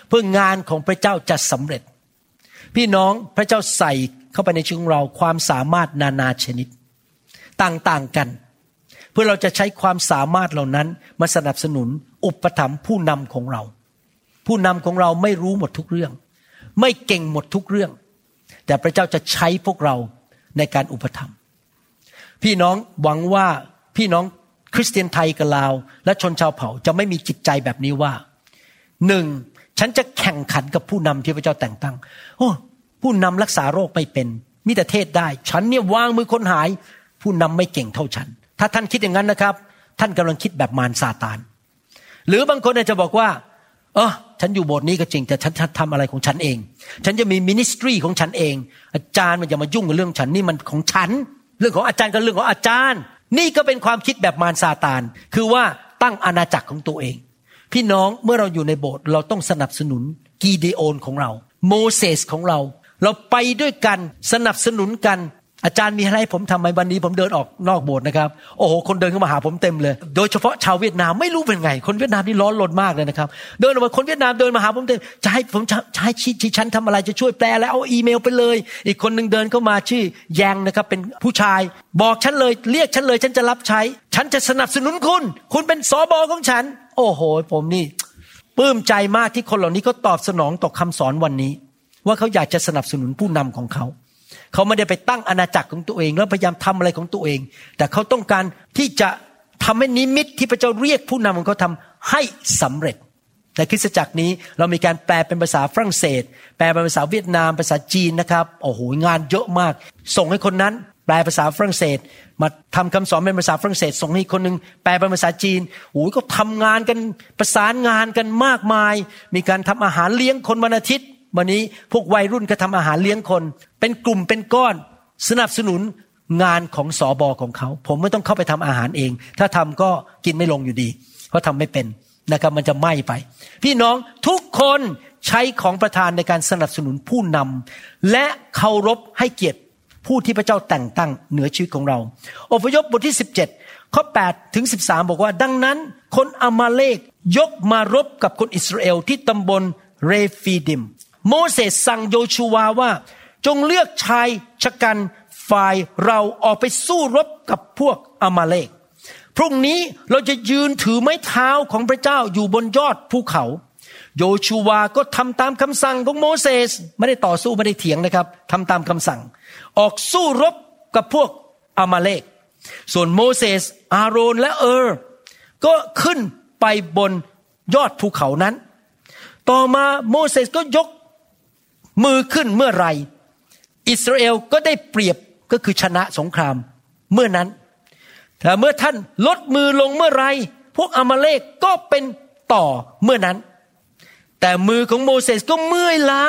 เพื่องานของพระเจ้าจะสำเร็จ พี่น้องพระเจ้าใส่เข้าไปในชีวิตของเราความสามารถนานาชนิด ต่างๆกัน เพื่อเราจะใช้ความสามารถเหล่านั้นมาสนับสนุนอุปถัมภ์ผู้นำของเรา ผู้นำของเราไม่รู้หมดทุกเรื่อง ไม่เก่งหมดทุกเรื่อง แต่พระเจ้าจะใช้พวกเราในการอุปถัมภ์พี่น้องหวังว่าพี่น้องคริสเตียนไทยกับลาว และชนชาวเผ่าจะไม่มีจิตใจแบบนี้ว่าหนึ่ง ฉันจะแข่งขันกับผู้นำที่พระเจ้าแต่งตั้ง โอ้ผู้นำรักษาโรคไม่เป็นมิแต่เทศได้ ฉันเนี่ยวางมือคนหาย ผู้นำไม่เก่งเท่าฉัน ถ้าท่านคิดอย่างนั้นนะครับ ท่านกำลังคิดแบบมารซาตาน หรือบางคนอาจจะบอกว่า เออฉันอยู่โบสถ์นี้ก็จริงแต่ฉันทำอะไรของฉันเอง ฉันจะมีมินิสทรีของฉันเอง อาจารย์มันอย่ามายุ่งกับเรื่องฉันนี่มันของฉัน เรื่องของอาจารย์ก็เรื่องของอาจารย์ นี่ก็เป็นความคิดแบบมารซาตาน คือว่าตั้งอาณาจักรของตัวเอง พี่น้องเมื่อเราอยู่ในโบสถ์เราต้องสนับสนุนกีเดโอนของเรา โมเสสของเรา เราไปด้วยกันสนับสนุนกัน อาจารย์มีอะไรให้ผมทำไหมวันนี้ผมเดินออกนอกโบสถ์นะครับ โอ้โห คนเดินเข้ามาหาผมเต็มเลย โดยเฉพาะชาวเวียดนามไม่รู้เป็นไง คนเวียดนามนี่ร้อนรนมากเลยนะครับ เดินออกมาคนเวียดนามเดินมาหาผมเต็มจะให้ผมจะให้ชี้ฉันทำอะไรจะช่วยแปลแล้วเอาอีเมลไปเลย อีกคนหนึ่งเดินเข้ามาชื่อแยงนะครับเป็นผู้ชาย บอกฉันเลยเรียกฉันเลยฉันจะรับใช้ ฉันจะสนับสนุนคุณ คุณเป็นสอบอของฉัน โอ้โห ผมนี่ปลื้มใจมากที่คนเหล่านี้ก็ตอบสนองต่อคำสอนวันนี้ ว่าเขาอยากจะสนับสนุนผู้นำของเขา เขาไม่ได้ไปตั้งอาณาจักรของตัวเอง แล้วพยายามทำอะไรของตัวเอง แต่เขาต้องการที่จะทำให้นิมิตที่พระเจ้าเรียกผู้นำของเขาทำให้สำเร็จในคริสตจักรนี้เรามีการแปลเป็นภาษาฝรั่งเศส แปลเป็นภาษาเวียดนาม ภาษาจีนนะครับโอ้โหงานเยอะมาก ส่งให้คนนั้น แปลภาษาฝรั่งเศส มาทำคำสอนเป็นภาษาฝรั่งเศส ส่งให้คนหนึ่งแปลเป็นภาษาจีนโอ้ยก็ทำงานกันประสานงานกันมากมาย มีการทำอาหารเลี้ยงคนวันอาทิตย์ วันนี้พวกวัยรุ่นก็ทำอาหารเลี้ยงคน เป็นกลุ่มเป็นก้อน สนับสนุนงานของสอบอของเขา ผมไม่ต้องเข้าไปทำอาหารเอง ถ้าทำก็กินไม่ลงอยู่ดี เพราะทำไม่เป็นนะครับมันจะไหม้ไป พี่น้องทุกคนใช้ของประธานในการสนับสนุนผู้นำและเคารพให้เกียรติผู้ที่พระเจ้าแต่งตั้งเหนือชีวิตของเรา อพยพบทที่ 17 ข้อ8ถึง13 บอกว่า ดังนั้นคนอามาเลกยกมารบกับคนอิสราเอลที่ตำบลเรฟีดิม โมเสสสั่งโยชูวาว่า จงเลือกชายชะกันฝ่ายเราออกไปสู้รบกับพวกอามาเลก พรุ่งนี้เราจะยืนถือไม้เท้าของพระเจ้าอยู่บนยอดภูเขา โยชูวาก็ทำตามคำสั่งของโมเสสไม่ได้ต่อสู้ไม่ได้เถียงนะครับทำตามคำสั่ง ออกสู้รบกับพวกอามาเลก ส่วนโมเสสอาโรนและเออร์ก็ขึ้นไปบนยอดภูเขานั้น ต่อมาโมเสสก็ยก มือขึ้นเมื่อไร อิสราเอลก็ได้เปรียบก็คือชนะสงครามเมื่อนั้นแต่เมื่อท่านลดมือลงเมื่อไร พวกอามาเลกก็เป็นต่อเมื่อนั้น แต่มือของโมเสสก็เมื่อยล้า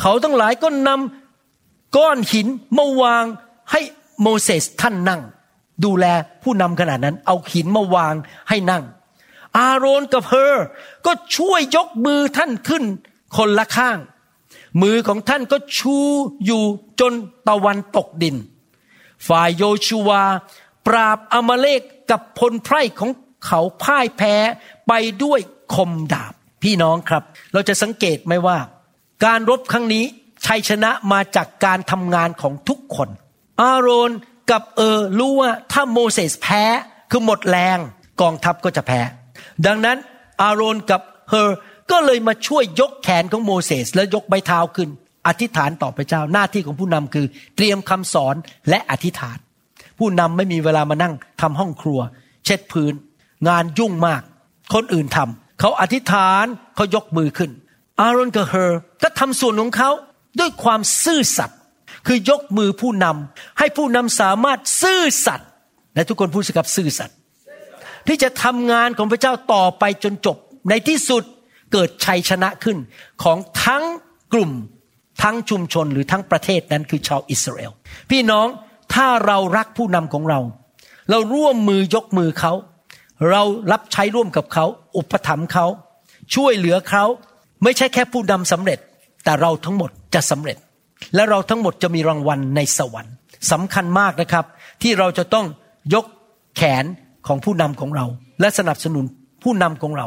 เขาทั้งหลายก็นำก้อนหินมาวางให้โมเสสท่านนั่ง ดูแลผู้นำขนาดนั้น เอาหินมาวางให้นั่ง อาโรนกับเฮอก็ช่วยยกมือท่านขึ้นคนละข้าง มือของท่านก็ชูอยู่จนตะวันตกดิน ฝ่ายโยชูวา ปราบอมาเลกกับพลไพร่ของเขาพ่ายแพ้ไปด้วยคมดาบ พี่น้องครับ เราจะสังเกตไหมว่า การรบครั้งนี้ชัยชนะมาจากการทำงานของทุกคน อาโรนกับเออรู้ว่าถ้าโมเสสแพ้คือหมดแรงกองทัพก็จะแพ้ ดังนั้นอาโรนกับเฮอ ก็เลยมาช่วยยกแขนของโมเสสและยกใบเท้าขึ้น อธิษฐานต่อพระเจ้าหน้าที่ของผู้นำคือ เตรียมคำสอนและอธิษฐาน ผู้นำไม่มีเวลามานั่งทำห้องครัว เช็ดพื้น งานยุ่งมาก คนอื่นทำเขาอธิษฐานเขายกมือขึ้น อาโรนกับเฮอก็ทำส่วนของเขาด้วยความซื่อสัตย์คือยกมือผู้นำให้ผู้นำสามารถซื่อสัตย์และทุกคนพูดสกับซื่อสัตย์ที่จะทำงานของพระเจ้าต่อไปจนจบในที่สุด เกิดชัยชนะขึ้นของทั้งกลุ่มทั้งชุมชนหรือทั้งประเทศนั้นคือชาวอิสราเอลพี่น้องถ้าเรารักผู้นำของเรา เราร่วมมือยกมือเขา เรารับใช้ร่วมกับเขา อุปถัมภ์เขา ช่วยเหลือเขา ไม่ใช่แค่ผู้นำสำเร็จ แต่เราทั้งหมดจะสำเร็จ และเราทั้งหมดจะมีรางวัลในสวรรค์สำคัญมากนะครับ ที่เราจะต้องยกแขนของผู้นำของเรา และสนับสนุนผู้นำของเรา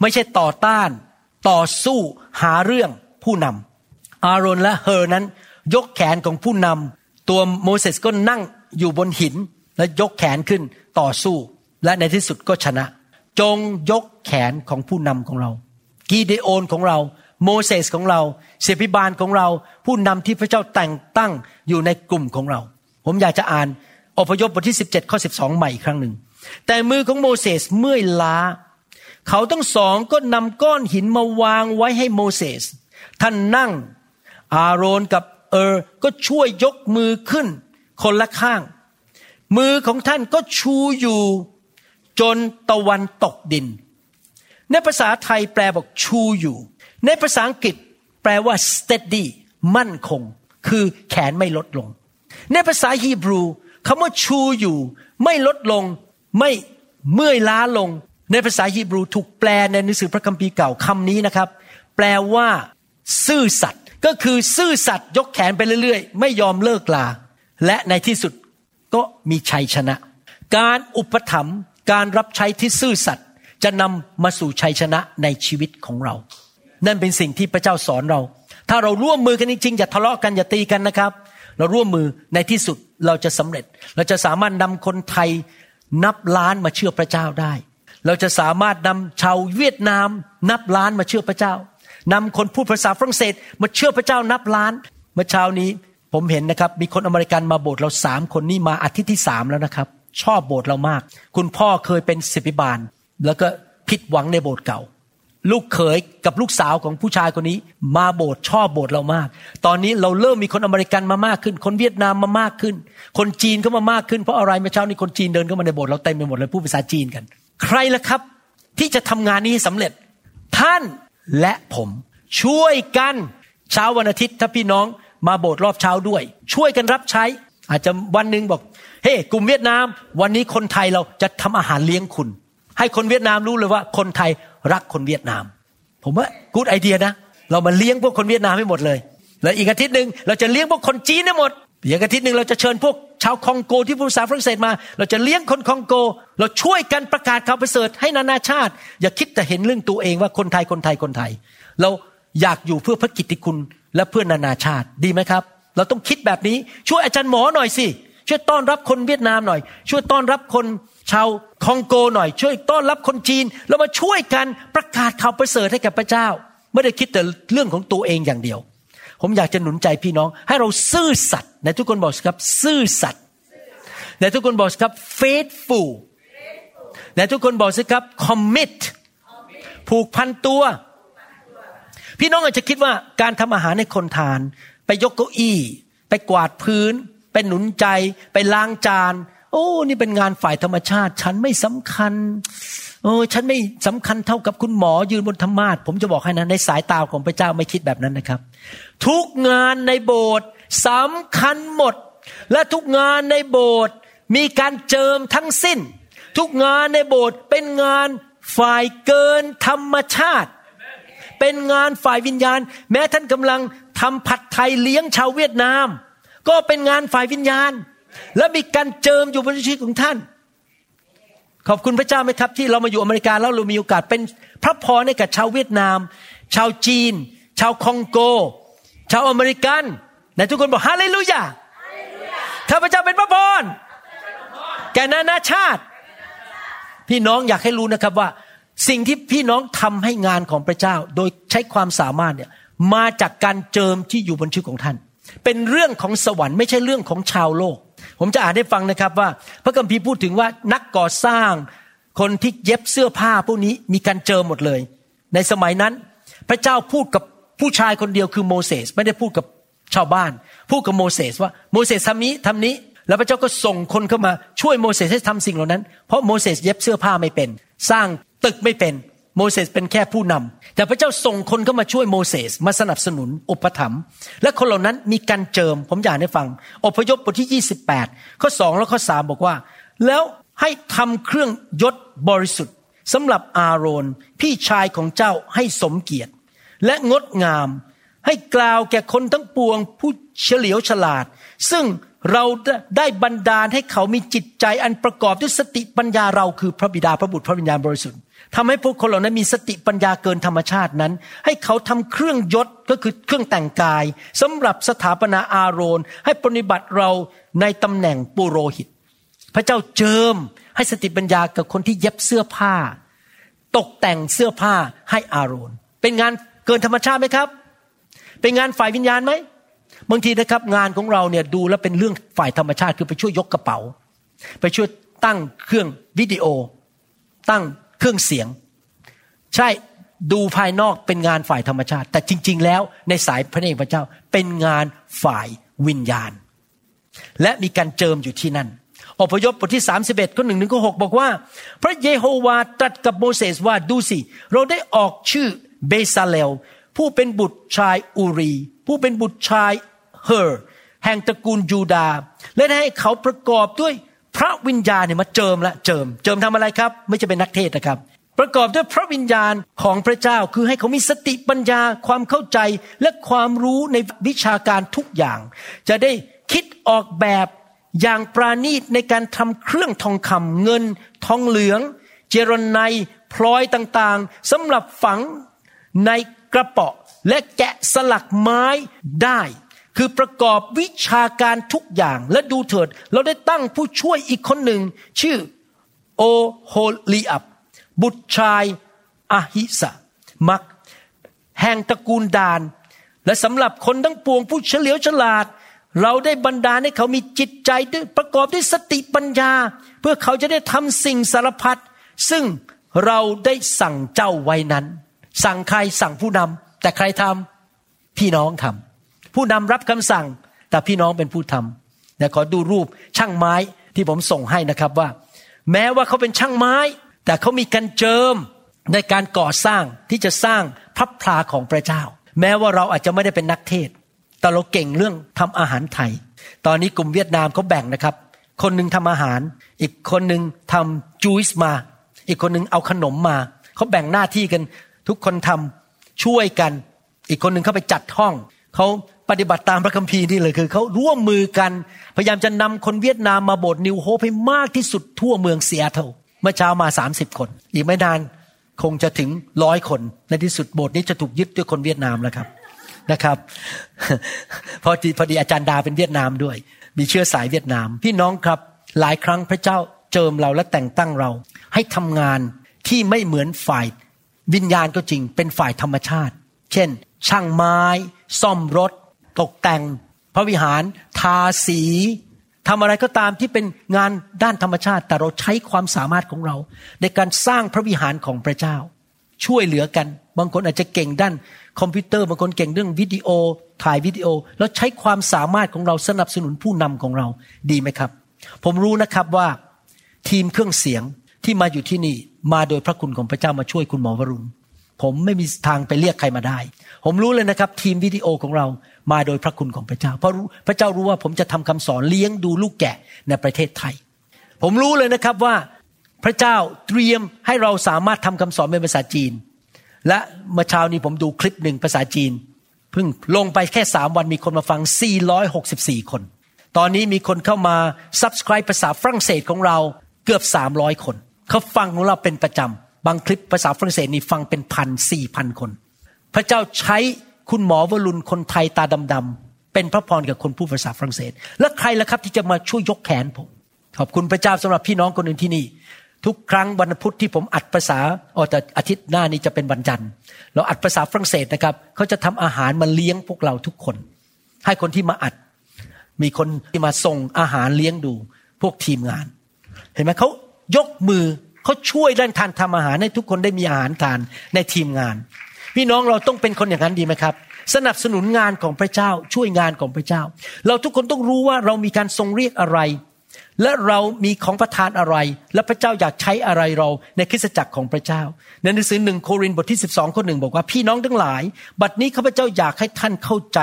ไม่ใช่ต่อต้าน ต่อสู้หาเรื่องผู้นำอาโรนและเฮอนั้น ยกแขนของผู้นำตัวโมเสสก็นั่งอยู่บนหินและยกแขนขึ้นต่อสู้ และในที่สุดก็ชนะ จงยกแขนของผู้นำของเรากีเดโอนของเรา โมเสสของเราเสพิบาลของเรา ผู้นำที่พระเจ้าแต่งตั้งอยู่ในกลุ่มของเรา ผมอยากจะอ่านอพยพบทที่ 17 ข้อ 12 ใหม่อีกครั้งหนึ่ง แต่มือของโมเสสเมื่อยล้า เขาทั้งสองก็นำก้อนหินมาวางไว้ให้โมเสส ท่านนั่ง อาโรนกับเออก็ช่วยยกมือขึ้น คนละข้าง มือของท่านก็ชูอยู่จนตะวันตกดิน ในภาษาไทยแปลบอกชูอยู่ ในภาษาอังกฤษแปลว่า steady มั่นคง คือแขนไม่ลดลง ในภาษาฮีบรูคำว่าชูอยู่ ไม่ลดลง ไม่เมื่อยล้าลง ในภาษาฮีบรูถูกแปลในหนังสือพระคัมภีร์เก่าคำนี้นะครับ แปลว่า ซื่อสัตย์ก็คือซื่อสัตย์ยกแขนไปเรื่อยๆ ไม่ยอมเลิกลา และในที่สุดก็มีชัยชนะ การอุปถัมภ์การรับใช้ที่ซื่อสัตย์จะนำมาสู่ชัยชนะในชีวิตของเรา นั่นเป็นสิ่งที่พระเจ้าสอนเรา ถ้าเราร่วมมือกันจริงๆอย่าทะเลาะกันอย่าตีกันนะครับ เราร่วมมือในที่สุดเราจะสำเร็จ เราจะสามารถนำคนไทยนับล้านมาเชื่อพระเจ้าได้ เราจะสามารถนำชาวเวียดนามนับล้านมาเชื่อพระเจ้านำคนพูดภาษาฝรั่งเศสมาเชื่อพระเจ้านับล้านเมื่อเช้านี้ผมเห็นนะครับมีคนอเมริกันมาโบสถ์เราสามคนนี่มาอาทิตย์ที่สามแล้วนะครับ ชอบโบสถ์เรามาก คุณพ่อเคยเป็นศิบิบาล แล้วก็ผิดหวังในโบสถ์เก่า ลูกเขยกับลูกสาวของผู้ชายคนนี้ มาโบสถ์ชอบโบสถ์เรามาก ตอนนี้เราเริ่มมีคนอเมริกันมามากขึ้น คนเวียดนามมามากขึ้น คนจีนก็มามากขึ้นเพราะอะไรเมื่อเช้านี้คนจีนเดินเข้ามาในโบสถ์เราเต็มไปหมดเลยพูดภาษาจีนกัน ใครล่ะครับที่จะทำงานนี้สำเร็จ ท่านและผมช่วยกันเช้าวันอาทิตย์ถ้าพี่น้องมาโบสถ์รอบเช้าด้วย ช่วยกันรับใช้ อาจจะวันหนึ่งบอก เฮ้กลุ่มเวียดนาม วันนี้คนไทยเราจะทำอาหารเลี้ยงคุณ ให้คนเวียดนามรู้เลยว่า คนไทยรักคนเวียดนาม ผมว่ากูดไอเดียนะ เรามาเลี้ยงพวกคนเวียดนามให้หมดเลย แล้วอีกอาทิตย์หนึ่งเราจะเลี้ยงพวกคนจีนให้หมด อีกอาทิตย์หนึ่งเราจะเชิญพวกชาวคองโกที่พูดภาษาฝรั่งเศสมา เราจะเลี้ยงคนคองโก เราช่วยกันประกาศข่าวประเสริฐให้นานาชาติ อย่าคิดแต่เห็นเรื่องตัวเองว่าคนไทยคนไทยคนไทย เราอยากอยู่เพื่อพระกิตติคุณและเพื่อนานาชาติดีไหมครับ เราต้องคิดแบบนี้ช่วยอาจารย์หมอหน่อยสิช่วยต้อนรับคนเวียดนามหน่อย ช่วยต้อนรับคนชาวคองโกหน่อย ช่วยต้อนรับคนจีนเรามาช่วยกันประกาศข่าวประเสริฐให้กับพระเจ้า ไม่ได้คิดแต่เรื่องของตัวเองอย่างเดียว ผมอยากจะหนุนใจพี่น้อง ให้เราซื่อสัตย์ในทุกคนบอกสครับ ซื่อสัตย์ในทุกคนบอกสครับ faithful ในทุกคนบอกสิครับ commit ผูกพันตัว พี่น้องอาจจะคิดว่าการทำอาหารให้คนทาน ไปยกเก้าอี้ ไปกวาดพื้น ไปหนุนใจ ไปล้างจาน โอ้ นี่เป็นงานฝ่ายธรรมชาติ ฉันไม่สำคัญ โอ้ฉันไม่สำคัญเท่ากับคุณหมอยืนบนธรรมาสผมจะบอกให้นะในสายตาของพระเจ้าไม่คิดแบบนั้นนะครับ ทุกงานในโบสถ์สำคัญหมด และทุกงานในโบสถ์มีการเจิมทั้งสิ้น ทุกงานในโบสถ์เป็นงานฝ่ายเกินธรรมชาติ เป็นงานฝ่ายวิญญาณ แม้ท่านกำลังทำผัดไทยเลี้ยงชาวเวียดนาม ก็เป็นงานฝ่ายวิญญาณ และมีการเจิมอยู่บนชีวิตของท่าน ขอบคุณพระเจ้าไหมครับ ที่เรามาอยู่อเมริกาแล้วเรามีโอกาสเป็นพระพรให้กับชาวเวียดนาม ชาวจีน ชาวคองโก ชาวอเมริกันไหนทุกคนบอกฮาเลลูยาข้าพเจ้าเป็นพระพรแก่นานาชาติ พี่น้องอยากให้รู้นะครับว่า สิ่งที่พี่น้องทำให้งานของพระเจ้า โดยใช้ความสามารถเนี่ยมาจากการเจิมที่อยู่บนชีวิตของท่าน เป็นเรื่องของสวรรค์ไม่ใช่เรื่องของชาวโลก ผมจะอ่านให้ฟังนะครับว่า พระคัมภีร์พูดถึงว่านักก่อสร้างคนที่เย็บเสื้อผ้าพวกนี้มีการเจิมหมดเลย ในสมัยนั้น พระเจ้าพูดกับผู้ชายคนเดียวคือโมเสสไม่ได้พูดกับชาวบ้าน พูดกับโมเสสว่าโมเสสทำนี้ทำนี้ แล้วพระเจ้าก็ส่งคนเข้ามาช่วยโมเสสให้ทำสิ่งเหล่านั้น เพราะโมเสสเย็บเสื้อผ้าไม่เป็น สร้างตึกไม่เป็น โมเสสเป็นแค่ผู้นำแต่พระเจ้าส่งคนเข้ามาช่วยโมเสสมาสนับสนุนอุปถัมภ์และคนเหล่านั้นมีการเจิม ผมอยากให้ฟัง อพยพบทที่ 28 ข้อ 2 และข้อ 3 บอกว่า แล้วให้ทำเครื่องยศบริสุทธิ์สำหรับอาโรนพี่ชายของเจ้าให้สมเกียรติ และงดงาม ให้กล่าวแก่คนทั้งปวงผู้เฉลียวฉลาด ซึ่งเราได้บันดาลให้เขามีจิตใจอันประกอบด้วยสติปัญญาเราคือพระบิดาพระบุตรพระวิญญาณบริสุทธิ์ ทำให้พวกคนเหล่านั้นมีสติปัญญาเกินธรรมชาตินั้น ให้เขาทำเครื่องยศก็คือเครื่องแต่งกายสำหรับสถาปนาอาโรน ให้ปฏิบัติเราในตำแหน่งปุโรหิต พระเจ้าเจิมให้สติปัญญากับคนที่เย็บเสื้อผ้า ตกแต่งเสื้อผ้าให้อาโรน เป็นงานเกินธรรมชาติไหมครับ เป็นงานฝ่ายวิญญาณไหมบางทีนะครับงานของเราเนี่ยดูแล้วเป็นเรื่องฝ่ายธรรมชาติคือไปช่วยยกกระเป๋า ไปช่วยตั้งเครื่องวิดีโอ ตั้ง เครื่องเสียง ใช่ดูภายนอกเป็นงานฝ่ายธรรมชาติ แต่จริง ๆ แล้วในสายพระเนตรพระเจ้าเป็นงานฝ่ายวิญญาณ และมีการเจิมอยู่ที่นั่น อพยพบทที่ 31ข้อหนึ่งถึงข้อหบอกว่า พระเยโฮวาตรัสกับโมเสสว่าดูสิ เราได้ออกชื่อเบซาเลลผู้เป็นบุตรชายอูรี ผู้เป็นบุตรชายเฮอร์แห่งตระกูลยูดา และได้ให้เขาประกอบด้วย พระวิญญาณเนี่ยมาเจิมละเจิม เจิมทำอะไรครับ ไม่ใช่เป็นนักเทศนะครับ ประกอบด้วยพระวิญญาณของพระเจ้าคือให้เขามีสติปัญญาความเข้าใจและความรู้ในวิชาการทุกอย่าง จะได้คิดออกแบบอย่างปราณีตในการทำเครื่องทองคำเงิน ทองเหลือง เจรไนพลอยต่างๆสำหรับฝังในกระเป๋าและแกะสลักไม้ได้ คือประกอบวิชาการทุกอย่างและดูเถิด เราได้ตั้งผู้ช่วยอีกคนหนึ่ง ชื่อโอโฮลีอับ บุตรชายอาฮิสะมัก แห่งตระกูลดาน และสำหรับคนทั้งปวงผู้เฉลียวฉลาด เราได้บันดาให้เขามีจิตใจด้วยประกอบด้วยสติปัญญา เพื่อเขาจะได้ทำสิ่งสารพัดซึ่งเราได้สั่งเจ้าไว้นั้น สั่งใครสั่งผู้นำแต่ใครทำพี่น้องทำ ผู้นำรับคำสั่ง แต่พี่น้องเป็นผู้ทำนะขอดูรูปช่างไม้ที่ผมส่งให้นะครับว่า แม้ว่าเขาเป็นช่างไม้ แต่เขามีการเจิมในการก่อสร้างที่จะสร้างพระพลาของพระเจ้า แม้ว่าเราอาจจะไม่ได้เป็นนักเทศ แต่เราเก่งเรื่องทำอาหารไทย ตอนนี้กลุ่มเวียดนามเขาแบ่งนะครับ คนหนึ่งทำอาหาร อีกคนหนึ่งทำจูสมา อีกคนหนึ่งเอาขนมมาเขาแบ่งหน้าที่กันทุกคนทำช่วยกัน อีกคนหนึ่งเข้าไปจัดห้องเขา ปฏิบัติตามพระคัมภีร์นี่เลยคือเขาร่วมมือกัน พยายามจะนำคนเวียดนามมาโบสถ์นิวโฮปให้มากที่สุดทั่วเมืองเซียโตรเมื่อเช้ามา 30 คน อีกไม่นานคงจะถึงร้อยคน ในที่สุดโบสถ์นี้จะถูกยึดด้วยคนเวียดนามแล้วครับนะครับพอดีพอดีอาจารย์ดาเป็นเวียดนามด้วย มีเชื้อสายเวียดนาม พี่น้องครับ หลายครั้งพระเจ้าเจิมเราและแต่งตั้งเรา ให้ทำงานที่ไม่เหมือนฝ่ายวิญญาณก็จริง เป็นฝ่ายธรรมชาติ เช่น ช่างไม้ ซ่อมรถ ตกแต่ง พระวิหารทาสีทำอะไรก็ตามที่เป็นงานด้านธรรมชาติ แต่เราใช้ความสามารถของเรา ในการสร้างพระวิหารของพระเจ้า ช่วยเหลือกัน บางคนอาจจะเก่งด้านคอมพิวเตอร์บางคนเก่งเรื่องวิดีโอ ถ่ายวิดีโอ แล้วใช้ความสามารถของเราสนับสนุนผู้นำของเราดีไหมครับ ผมรู้นะครับว่าทีมเครื่องเสียงที่มาอยู่ที่นี่มาโดยพระคุณของพระเจ้ามาช่วยคุณหมอวรุณ ผมไม่มีทางไปเรียกใครมาได้ ผมรู้เลยนะครับ ทีมวิดีโอของเรา มาโดยพระคุณของพระเจ้า เพราะพระเจ้ารู้ว่าผมจะทำคำสอนเลี้ยงดูลูกแกะในประเทศไทย ผมรู้เลยนะครับว่าพระเจ้าเตรียมให้เราสามารถทำคำสอนเป็นภาษาจีน และเมื่อเช้านี้ผมดูคลิปหนึ่งภาษาจีนเพิ่งลงไปแค่สามวันมีคนมาฟัง 464 คน ตอนนี้มีคนเข้ามา subscribe ภาษาฝรั่งเศสของเราเกือบ 300 คน เขาฟังของเราเป็นประจำ บางคลิปภาษาฝรั่งเศสนี่ฟังเป็นพันสี่พันคน พระเจ้าใช้ คุณหมอวรุณคนไทยตาดำๆเป็นพระพรกับคนพูดภาษาฝรั่งเศส และใครล่ะครับที่จะมาช่วยยกแขนผม ขอบคุณพระเจ้าสำหรับพี่น้องคนอื่นที่นี่ ทุกครั้งวันพุธที่ผมอัดภาษาอ๋อแต่อาทิตย์หน้านี้จะเป็นวันจันทร์เราอัดภาษาฝรั่งเศสนะครับเขาจะทำอาหารมาเลี้ยงพวกเราทุกคน ให้คนที่มาอัด มีคนที่มาส่งอาหารเลี้ยงดู พวกทีมงาน เห็นไหมเขายกมือเขาช่วยเรื่องทานทำอาหารให้ทุกคนได้มีอาหารทานในทีมงาน พี่น้องเราต้องเป็นคนอย่างนั้นดีไหมครับ สนับสนุนงานของพระเจ้าช่วยงานของพระเจ้า เราทุกคนต้องรู้ว่าเรามีการทรงเรียกอะไร และเรามีของประทานอะไร และพระเจ้าอยากใช้อะไรเราในคริสตจักรของพระเจ้าในหนังสือหนึ่งโครินธ์บทที่ 12ข้อหนึ่งบอกว่าพี่น้องทั้งหลาย บัดนี้ข้าพเจ้าอยากให้ท่านเข้าใจ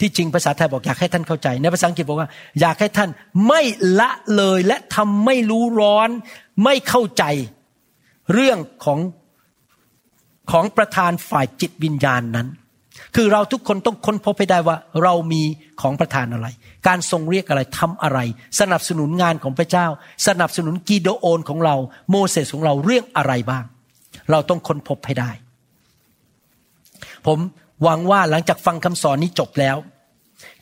ที่จริงภาษาไทยบอกอยากให้ท่านเข้าใจ ในภาษาอังกฤษบอกว่า อยากให้ท่านไม่ละเลยและทำไม่รู้ร้อน ไม่เข้าใจ เรื่องของ ของประธานฝ่ายจิตวิญญาณนั้น คือเราทุกคนต้องค้นพบให้ได้ว่าเรามีของประธานอะไร การทรงเรียกอะไรทำอะไร สนับสนุนงานของพระเจ้า สนับสนุนกีโดโอนของเราโมเสสของเราเรื่องอะไรบ้าง เราต้องค้นพบให้ได้ ผมหวังว่าหลังจากฟังคำสอนนี้จบแล้ว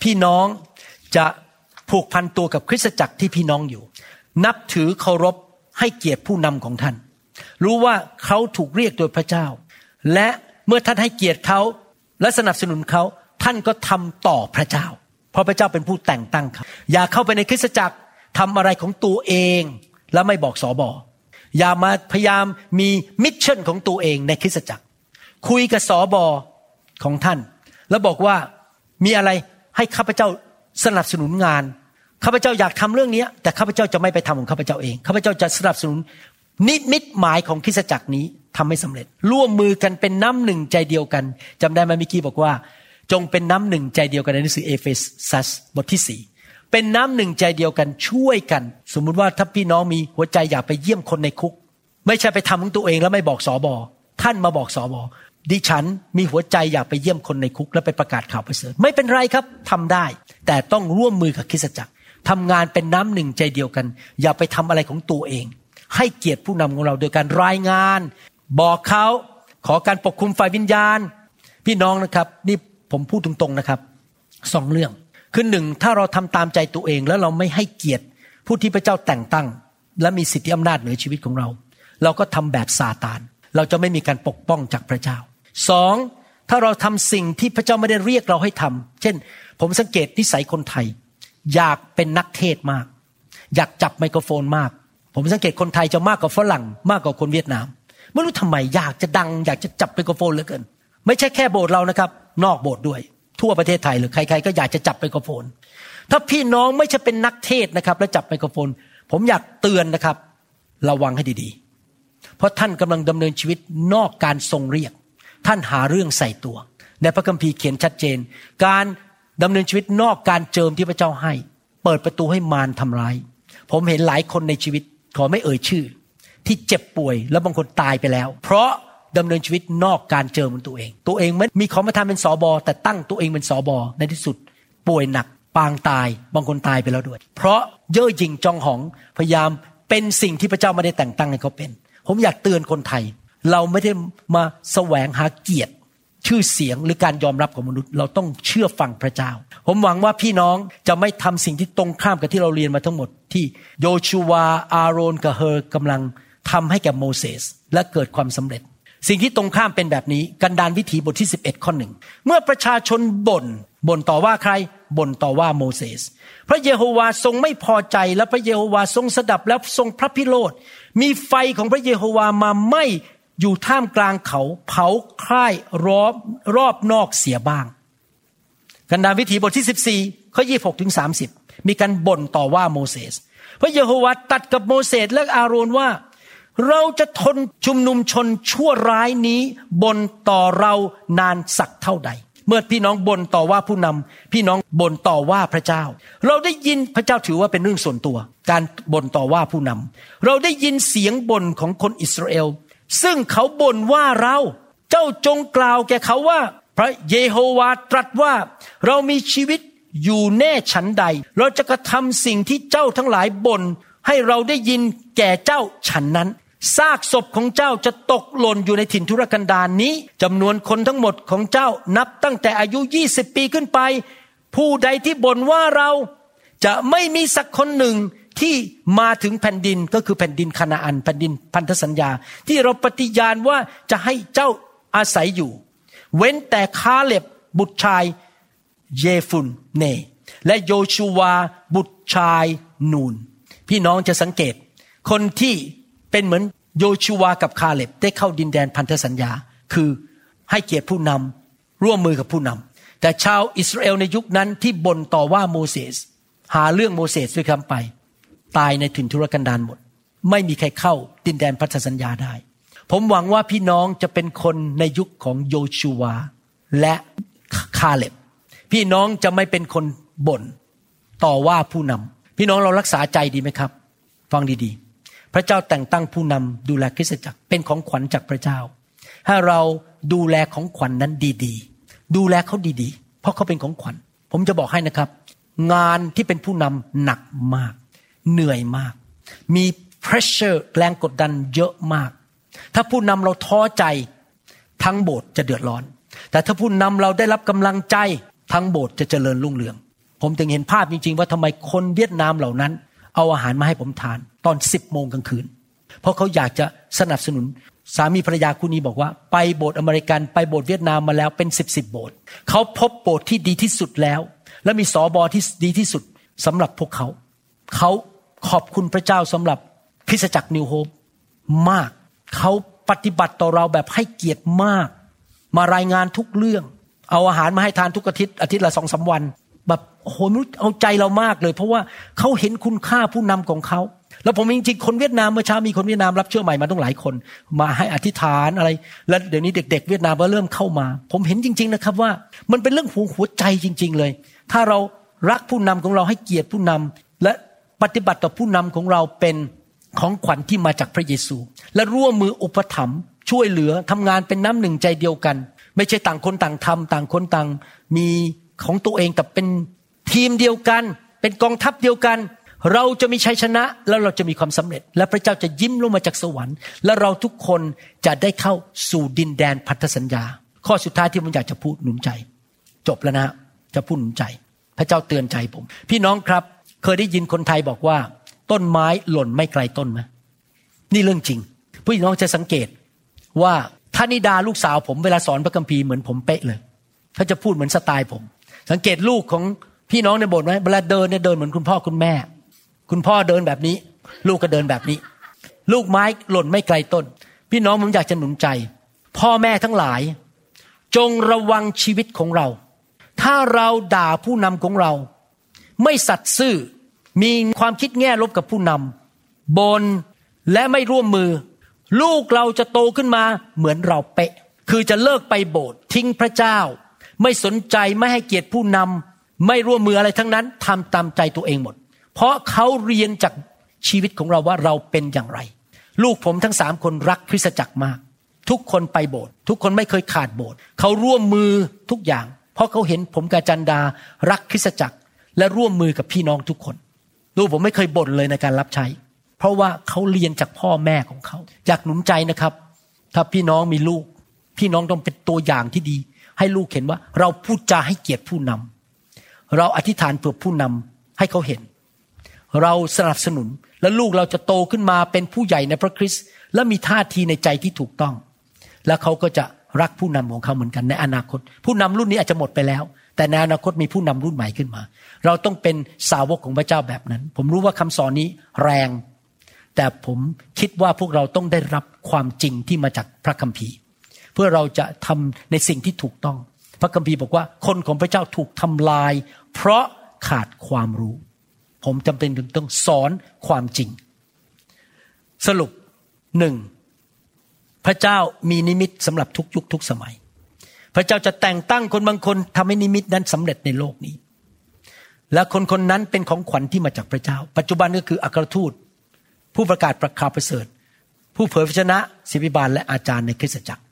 พี่น้องจะผูกพันตัวกับคริสตจักรที่พี่น้องอยู่ นับถือเคารพให้เกียรติผู้นำของท่าน รู้ว่าเขาถูกเรียกโดยพระเจ้า และเมื่อท่านให้เกียรติเขาและสนับสนุนเขาท่านก็ทำต่อพระเจ้า เพราะพระเจ้าเป็นผู้แต่งตั้งครับ อย่าเข้าไปในคริสตจักรทำอะไรของตัวเอง แล้วไม่บอกสอบออย่ามาพยายามมี mission ของตัวเองในคริสตจักร คุยกับสอบอของท่าน แล้วบอกว่ามีอะไรให้ข้าพเจ้าสนับสนุนงานข้าพเจ้าอยากทำเรื่องนี้แต่ข้าพเจ้าจะไม่ไปทำของข้าพเจ้าเองข้าพเจ้าจะสนับสนุนนิมิตหมายของคริสตจักรนี้ ทำให้สำเร็จ ร่วมมือกันเป็นน้ำหนึ่งใจเดียวกันจำได้ไหมเมื่อกี้บอกว่า จงเป็นน้ำหนึ่งใจเดียวกันในหนังสือเอเฟซัสบทที่สี่เป็นน้ำหนึ่งใจเดียวกันช่วยกัน สมมุติว่าถ้าพี่น้องมีหัวใจอยากไปเยี่ยมคนในคุก ไม่ใช่ไปทำของตัวเองแล้วไม่บอกสอบอท่านมาบอกสอบอดิฉันมีหัวใจอยากไปเยี่ยมคนในคุก แล้วไปประกาศข่าวประเสริฐไม่เป็นไรครับทำได้ แต่ต้องร่วมมือกับคริสตจักรทำงานเป็นน้ำหนึ่งใจเดียวกัน อย่าไปทำอะไรของตัวเอง ให้เกียรติผู้นำของเราโดยการรายงาน บอกเขาขอการปกคุมฝ่ายวิญญาณ พี่น้องนะครับ นี่ผมพูดตรงๆนะครับสองเรื่อง คือหนึ่งถ้าเราทำตามใจตัวเองแล้วเราไม่ให้เกียรติ ผู้ที่พระเจ้าแต่งตั้ง และมีสิทธิอำนาจเหนือชีวิตของเรา เราก็ทำแบบซาตาน เราจะไม่มีการปกป้องจากพระเจ้าสองถ้าเราทำสิ่งที่พระเจ้าไม่ได้เรียกเราให้ทำเช่น ผมสังเกตนิสัยคนไทย อยากเป็นนักเทศมาก อยากจับไมโครโฟนมาก ผมสังเกตคนไทยจะมากกว่าฝรั่ง มากกว่าคนเวียดนาม ไม่รู้ทำไมอยากจะดัง อยากจะจับไมโครโฟนเหลือเกิน ไม่ใช่แค่โบสถ์เรานะครับ นอกโบสถ์ด้วย ทั่วประเทศไทยหรือใคร ๆ ก็อยากจะจับไมโครโฟน ถ้าพี่น้องไม่ใช่เป็นนักเทศนะครับ แล้วจับไมโครโฟน ผมอยากเตือนนะครับ ระวังให้ดีๆ เพราะท่านกำลังดำเนินชีวิตนอกการทรงเรียก ท่านหาเรื่องใส่ตัว ในพระคัมภีร์เขียนชัดเจน การดำเนินชีวิตนอกการเจิมที่พระเจ้าให้ เปิดประตูให้มารทำร้าย ผมเห็นหลายคนในชีวิตขอไม่เอ่ยชื่อ ที่เจ็บป่วย แล้วบางคนตายไปแล้ว เพราะดำเนินชีวิตนอกการเจิมของตัวเอง ตัวเองมันมีขอมาทำเป็นสอบอแต่ตั้งตัวเองเป็นสอบอในที่สุด ป่วยหนัก ปางตาย บางคนตายไปแล้วด้วย เพราะเย่อหยิ่งจองหองพยายามเป็นสิ่งที่พระเจ้าไม่ได้แต่งตั้งให้เขาเป็น ผมอยากเตือนคนไทย เราไม่ได้มาแสวงหาเกียรติชื่อเสียงหรือการยอมรับของมนุษย์ เราต้องเชื่อฟังพระเจ้า ผมหวังว่าพี่น้องจะไม่ทำสิ่งที่ตรงข้ามกับที่เราเรียนมาทั้งหมดที่โยชูวาอาโรนกับเฮอร์กำลัง ทำให้แก่โมเสสและเกิดความสำเร็จ สิ่งที่ตรงข้ามเป็นแบบนี้กันดานวิถีบทที่ 11 ข้อหนึ่งเมื่อประชาชนบน่นบ่นต่อว่าใครบ่นต่อว่าโมเสสพระเยโฮวาทรงไม่พอใจและพระเยโฮวาทรงสดับและทรงพระพิโรธมีไฟของพระเยโฮวามาไหมอยู่ท่ามกลางเขา เผาค่ายรอบรอบนอกเสียบ้าง กันดารวิถีบทที่ 14ข้อ26ถึง30 มีการบ่นต่อว่าโมเสสพระเยโฮวาตัดกับโมเสสและอาโรนว่า เราจะทนชุมนุมชนชั่วร้ายนี้บนต่อเรานานสักเท่าใด เมื่อพี่น้องบ่นต่อว่าผู้นำพี่น้องบ่นต่อว่าพระเจ้า เราได้ยินพระเจ้าถือว่าเป็นเรื่องส่วนตัว การบ่นต่อว่าผู้นำเราได้ยินเสียงบ่นของคนอิสราเอล ซึ่งเขาบ่นว่าเราเจ้าจงกล่าวแก่เขาว่า พระเยโฮวาตรัสว่า เรามีชีวิตอยู่แน่ฉันใด เราจะกระทำสิ่งที่เจ้าทั้งหลายบ่นให้เราได้ยินแก่เจ้าฉันนั้น ซากศพของเจ้าจะตกหล่นอยู่ในถิ่นทุรกันดารนนี้จำนวนคนทั้งหมดของเจ้านับตั้งแต่อายุ 20 ปีขึ้นไป ผู้ใดที่บ่นว่าเราจะไม่มีสักคนหนึ่งที่มาถึงแผ่นดินก็คือแผ่นดินคานาอันแผ่นดินพันธสัญญา ที่เราปฏิญาณว่าจะให้เจ้าอาศัยอยู่ เว้นแต่คาเล็บบุตรชายเยฟุนเน และโยชูวาบุตรชายนูน พี่น้องจะสังเกต คนที่ เป็นเหมือนโยชูวากับคาเล็บได้เข้าดินแดนพันธสัญญา คือให้เกียรติผู้นำร่วมมือกับผู้นำแต่ชาวอิสราเอลในยุคนั้นที่บ่นต่อว่าโมเสสหาเรื่องโมเสสด้วยคำไป ตายในถิ่นทุรกันดารหมด ไม่มีใครเข้าดินแดนพันธสัญญาได้ ผมหวังว่าพี่น้องจะเป็นคนในยุคของโยชูวาและคาเล็บพี่น้องจะไม่เป็นคนบ่นต่อว่าผู้นำพี่น้องเรารักษาใจดีไหมครับ ฟังดีๆ พระเจ้าแต่งตั้งผู้นำดูแลคริสตจักรเป็นของขวัญจากพระเจ้า ถ้าเราดูแลของขวัญนนั้นดีๆ ดูแลเขาดีๆ เพราะเขาเป็นของขวัญ ผมจะบอกให้นะครับ งานที่เป็นผู้นำหนักมาก เหนื่อยมาก มี pressure แรงกดดันเยอะมาก ถ้าผู้นำเราท้อใจทั้งโบสถ์จะเดือดร้อน แต่ถ้าผู้นำเราได้รับกำลังใจทั้งโบสถ์จะเจริญรุ่งเรือง ผมถึงเห็นภาพจริงๆ ว่าทำไมคนเวียดนามเหล่านั้น เอาอาหารมาให้ผมทาน ตอนสิบโมงกลางคืน เพราะเขาอยากจะสนับสนุนสามีภรรยาคู่นี้บอกว่า ไปโบสถ์อเมริกันไปโบสถ์เวียดนามมาแล้วเป็นสิบสิบโบสถ์เขาพบโบสถ์ที่ดีที่สุดแล้ว และมีสอบอที่ดีที่สุดสำหรับพวกเขา เขาขอบคุณพระเจ้าสำหรับคริสจักรนิวโฮปมาก เขาปฏิบัติต่อเราแบบให้เกียรติมาก มารายงานทุกเรื่อง เอาอาหารมาให้ทานทุกอาทิตย์อาทิตย์ละสองสาวัน แบบโหมเอาใจเรามากเลย เพราะว่าเขาเห็นคุณค่าผู้นำของเขา แล้วผมจริงๆคนเวียดนามเมื่อเช้ามีคนเวียดนามรับเชื่อใหม่มาต้องหลายคน มาให้อธิษฐานอะไร แล้วเดี๋ยวนี้เด็ก ๆ เวียดนามก็เริ่มเข้ามา ผมเห็นจริง ๆนะครับว่า มันเป็นเรื่องหัวหัวใจจริง ๆ เลย ถ้าเรารักผู้นำของเราให้เกียรติผู้นำและปฏิบัติต่อผู้นำของเราเป็นของขวัญที่มาจากพระเยซู และร่วมมืออุปถัมภ์ช่วยเหลือทำงานเป็นน้ำหนึ่งใจเดียวกัน ไม่ใช่ต่างคนต่างทำต่างคนต่างมีของตัวเองแต่เป็นทีมเดียวกัน เป็นกองทัพเดียวกัน เราจะมีชัยชนะแล้วเราจะมีความสำเร็จ และพระเจ้าจะยิ้มลงมาจากสวรรค์ และเราทุกคนจะได้เข้าสู่ดินแดนพันธสัญญา ข้อสุดท้ายที่ผมอยากจะพูดหนุนใจ จบแล้วนะจะพูดหนุนใจ พระเจ้าเตือนใจผม พี่น้องครับเคยได้ยินคนไทยบอกว่า ต้นไม้หล่นไม่ไกลต้นไหมนี่เรื่องจริงพี่น้องจะสังเกตว่าท่านิดาลูกสาวผมเวลาสอนพระคัมภีร์เหมือนผมเป๊ะเลยเขาจะพูดเหมือนสไตล์ผม สังเกตลูกของพี่น้องในโบสถ์ไหมเวลาเดินเนี่ยเดินเหมือนคุณพ่อคุณแม่ คุณพ่อเดินแบบนี้ ลูกก็เดินแบบนี้ ลูกไม้หล่นไม่ไกลต้น พี่น้องผมอยากจะหนุนใจ พ่อแม่ทั้งหลาย จงระวังชีวิตของเรา ถ้าเราด่าผู้นำของเรา ไม่สัตย์ซื่อมีความคิดแง่ลบกับผู้นำบนและไม่ร่วมมือ ลูกเราจะโตขึ้นมาเหมือนเราเป๊ะ คือจะเลิกไปโบสถ์ทิ้งพระเจ้า ไม่สนใจไม่ให้เกียรติผู้นำไม่ร่วมมืออะไรทั้งนั้นทำตามใจตัวเองหมด เพราะเขาเรียนจากชีวิตของเราว่าเราเป็นอย่างไร ลูกผมทั้งสามคนรักคริสตจักรมาก ทุกคนไปโบสถ์ทุกคนไม่เคยขาดโบสถ์เขาร่วมมือทุกอย่าง เพราะเขาเห็นผมกาจันดารักคริสตจักร และร่วมมือกับพี่น้องทุกคน ลูกผมไม่เคยบ่นเลยในการรับใช้ เพราะว่าเขาเรียนจากพ่อแม่ของเขาอยากหนุนใจนะครับ ถ้าพี่น้องมีลูก พี่น้องต้องเป็นตัวอย่างที่ดี ให้ลูกเห็นว่าเราพูดจาให้เกียรติผู้นำเราอธิษฐานเพื่อผู้นำให้เขาเห็น เราสนับสนุน และลูกเราจะโตขึ้นมาเป็นผู้ใหญ่ในพระคริสต์และมีท่าทีในใจที่ถูกต้อง แล้วเขาก็จะรักผู้นำของเขาเหมือนกันในอนาคต ผู้นำรุ่นนี้อาจจะหมดไปแล้ว แต่ในอนาคตมีผู้นำรุ่นใหม่ขึ้นมา เราต้องเป็นสาวกของพระเจ้าแบบนั้น ผมรู้ว่าคำสอนนี้แรง แต่ผมคิดว่าพวกเราต้องได้รับความจริงที่มาจากพระคัมภีร์ เพื่อเราจะทำในสิ่งที่ถูกต้อง พระคัมภีร์บอกว่าคนของพระเจ้าถูกทำลาย เพราะขาดความรู้ ผมจำเป็นถึงต้องสอนความจริง สรุปหนึ่งพระเจ้ามีนิมิตสำหรับทุกยุคทุกสมัย พระเจ้าจะแต่งตั้งคนบางคนทำให้นิมิตนั้นสำเร็จในโลกนี้ และคนคนนั้นเป็นของขวัญที่มาจากพระเจ้า ปัจจุบันก็คืออัครทูต ผู้ประกาศประคาประเสริฐ ผู้เผยพระชนะศิบิบาลและอาจารย์ในคริสตจักร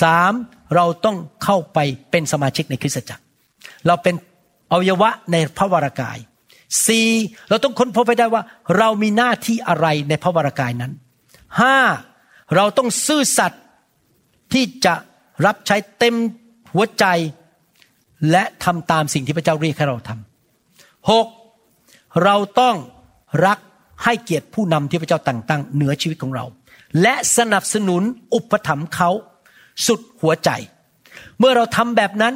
สามเราต้องเข้าไปเป็นสมาชิกในคริสตจักร เราเป็นอวัยวะในพระวรากาย สี่เราต้องค้นพบไปได้ว่า เรามีหน้าที่อะไรในพระวรากายนั้นห้าเราต้องซื่อสัตย์ที่จะรับใช้เต็มหัวใจ และทำตามสิ่งที่พระเจ้าเรียกให้เราทำหกเราต้องรักให้เกียรติผู้นำที่พระเจ้าแต่งตั้งเหนือชีวิตของเรา และสนับสนุนอุปถัมภ์เขาสุดหัวใจ เมื่อเราทำแบบนั้น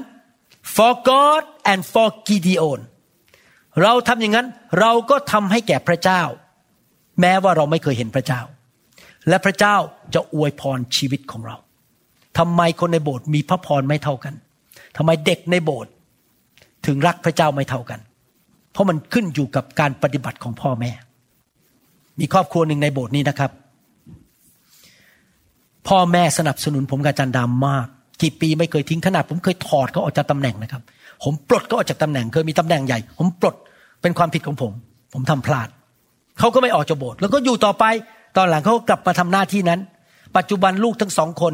for God and for Gideon เราทำอย่างนั้นเราก็ทำให้แก่พระเจ้า แม้ว่าเราไม่เคยเห็นพระเจ้า และพระเจ้าจะอวยพรชีวิตของเราทำไมคนในโบสถ์มีพระพรไม่เท่ากันทำไมเด็กในโบสถ์ถึงรักพระเจ้าไม่เท่ากัน เพราะมันขึ้นอยู่กับการปฏิบัติของพ่อแม่ มีครอบครัวหนึ่งในโบสถ์นี้นะครับ พ่อแม่สนับสนุนผมกับอาจารย์ดามาก กี่ปีไม่เคยทิ้งขนาดผมเคยถอดเขาออกจากตำแหน่งนะครับ ผมปลดเขาออกจากตำแหน่งเคยมีตำแหน่งใหญ่ ผมปลดเป็นความผิดของผม ผมทำพลาดเขาก็ไม่ออกจากโบสถ์แล้วก็อยู่ต่อไปตอนหลังเขาก็กลับมาทำหน้าที่นั้น ปัจจุบันลูกทั้งสองคน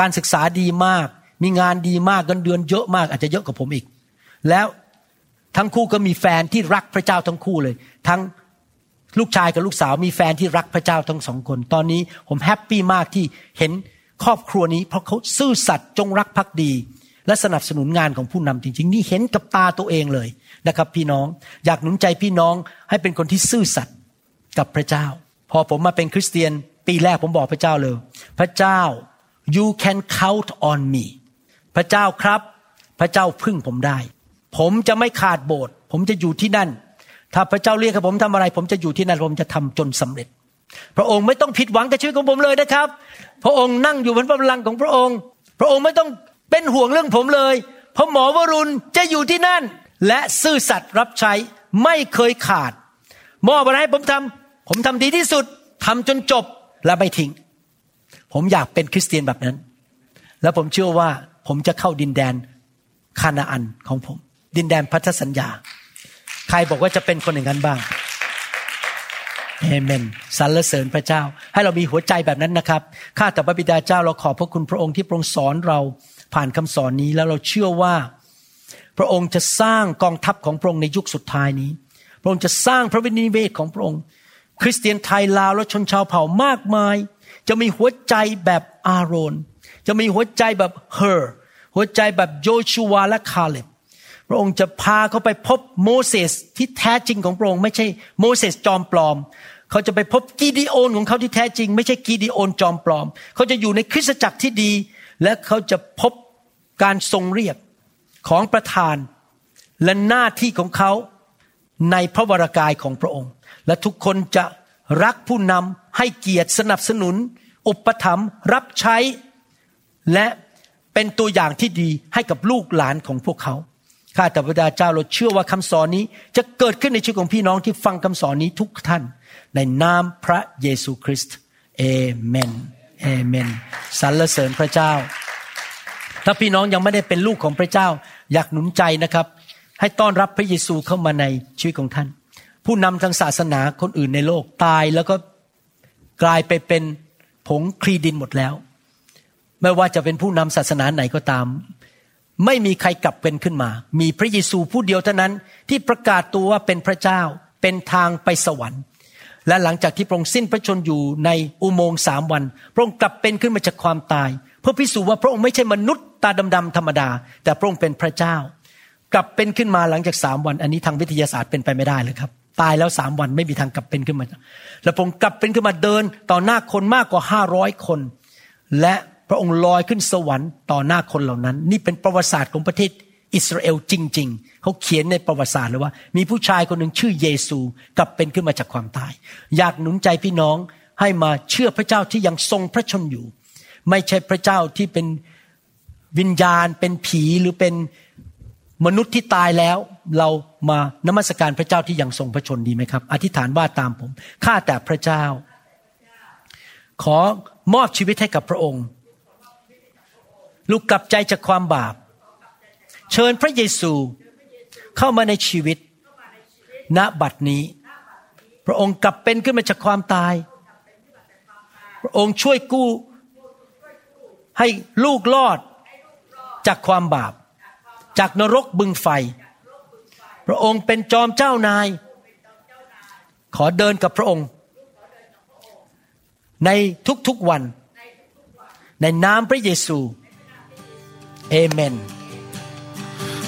การศึกษาดีมาก มีงานดีมากเงินเดือนเยอะมากอาจจะเยอะกว่าผมอีก แล้วทั้งคู่ก็มีแฟนที่รักพระเจ้าทั้งคู่เลย ทั้งลูกชายกับลูกสาวมีแฟนที่รักพระเจ้าทั้งสองคน ตอนนี้ผมแฮปปี้มากที่เห็นครอบครัวนี้เพราะเขาซื่อสัตย์จงรักภักดี และสนับสนุนงานของผู้นำจริง ๆ นี่เห็นกับตาตัวเองเลยนะครับ พี่น้องอยากหนุนใจพี่น้องให้เป็นคนที่ซื่อสัตย์กับพระเจ้า พอผมมาเป็นคริสเตียนปีแรกผมบอกพระเจ้าเลย พระเจ้า you can count on me พระเจ้าครับ พระเจ้าพึ่งผมได้ ผมจะไม่ขาดโบสถ์ผมจะอยู่ที่นั่น ถ้าพระเจ้าเรียกให้ผมทำอะไร ผมจะอยู่ที่นั่นผมจะทำจนสำเร็จ พระองค์ไม่ต้องผิดหวังกับชีวิตของผมเลยนะครับ พระองค์นั่งอยู่บนพระบัลลังก์ของพระองค์ พระองค์ไม่ต้อง เป็นห่วงเรื่องผมเลย เพราะหมอวรุณจะอยู่ที่นั่น และซื่อสัตย์รับใช้ไม่เคยขาด มอบอะไรให้ผมทำผมทำดีที่สุดทำจนจบและไม่ทิ้ง ผมอยากเป็นคริสเตียนแบบนั้น แล้วผมเชื่อว่าผมจะเข้าดินแดนคานาอันของผม ดินแดนพันธสัญญา ใครบอกว่าจะเป็นคนอย่างนั้นบ้างเอเมนสรรเสริญพระเจ้า ให้เรามีหัวใจแบบนั้นนะครับ ข้าแต่พระบิดาเจ้าเราขอบพระคุณพระองค์ที่ทรงสอนเรา ผ่านคำสอนนี้แล้วเราเชื่อว่า พระองค์จะสร้างกองทัพของพระองค์ในยุคสุดท้ายนี้ พระองค์จะสร้างพระวินิเวศของพระองค์ คริสเตียนไทยลาวและชนชาวเผ่ามากมาย จะมีหัวใจแบบอาโรน จะมีหัวใจแบบเฮอร์หัวใจแบบโยชูวาและคาเลบพระองค์จะพาเขาไปพบโมเสสที่แท้จริงของพระองค์ไม่ใช่โมเสสจอมปลอม เขาจะไปพบกีดีโอนของเขาที่แท้จริง ไม่ใช่กีดีโอนจอมปลอม เขาจะอยู่ในคริสตจักรที่ดี และเขาจะพบการทรงเรียกของประธาน และหน้าที่ของเขาในพระวรากายของพระองค์ และทุกคนจะรักผู้นำให้เกียรติสนับสนุน อุปถัมภ์รับใช้ และเป็นตัวอย่างที่ดีให้กับลูกหลานของพวกเขาข้าแต่พระดาเจ้าเราเชื่อว่าคำสอนนี้จะเกิดขึ้นในชีวิตของพี่น้องที่ฟังคำสอนนี้ทุกท่าน ในนามพระเยซูคริสต์เอเมน เอเมนสรรเสริญพระเจ้า ถ้าพี่น้องยังไม่ได้เป็นลูกของพระเจ้า อยากหนุนใจนะครับ ให้ต้อนรับพระเยซูเข้ามาในชีวิตของท่าน ผู้นำทางศาสนาคนอื่นในโลกตายแล้วก็กลายไปเป็นผงคลีดินหมดแล้ว ไม่ว่าจะเป็นผู้นำศาสนาไหนก็ตาม ไม่มีใครกลับเป็นขึ้นมา มีพระเยซูผู้เดียวเท่านั้นที่ประกาศตัวว่าเป็นพระเจ้าเป็นทางไปสวรรค์ และหลังจากที่พระองค์สิ้นพระชนอยู่ในอุโมงค์สามวัน พระองค์กลับเป็นขึ้นมาจากความตาย เพื่อพิสูจน์ว่าพระองค์ไม่ใช่มนุษย์ตาดำๆธรรมดา แต่พระองค์เป็นพระเจ้า กลับเป็นขึ้นมาหลังจากสามวัน อันนี้ทางวิทยาศาสตร์เป็นไปไม่ได้เลยครับ ตายแล้วสามวันไม่มีทางกลับเป็นขึ้นมา แล้วพระองค์กลับเป็นขึ้นมาเดิน ต่อหน้าคนมากกว่าห้าร้อยคน และพระองค์ลอยขึ้นสวรรค์ต่อหน้าคนเหล่านั้น นี่เป็นประวัติศาสตร์ของประเทศ อิสราเอลจริง ๆ เขาเขียนในประวัติศาสตร์เลยว่า มีผู้ชายคนหนึ่งชื่อเยซูกลับเป็นขึ้นมาจากความตาย อยากหนุนใจพี่น้องให้มาเชื่อพระเจ้าที่ยังทรงพระชนอยู่ ไม่ใช่พระเจ้าที่เป็นวิญญาณเป็นผีหรือเป็นมนุษย์ที่ตายแล้ว เรามานมัสการพระเจ้าที่ยังทรงพระชนดีไหมครับ อธิษฐานว่าตามผมข้าแต่พระเจ้า ขอมอบชีวิตให้กับพระองค์ ลูกกลับใจจากความบาป เชิญพระเยซูเข้ามาในชีวิต ณบัดนี้ พระองค์กลับเป็นขึ้นมาจากความตาย พระองค์ช่วยกู้ ให้ลูกรอดจากความบาป จากนรกบึงไฟ พระองค์เป็นจอมเจ้านาย ขอเดินกับพระองค์ ในทุกๆวัน ในนามพระเยซู เอเมน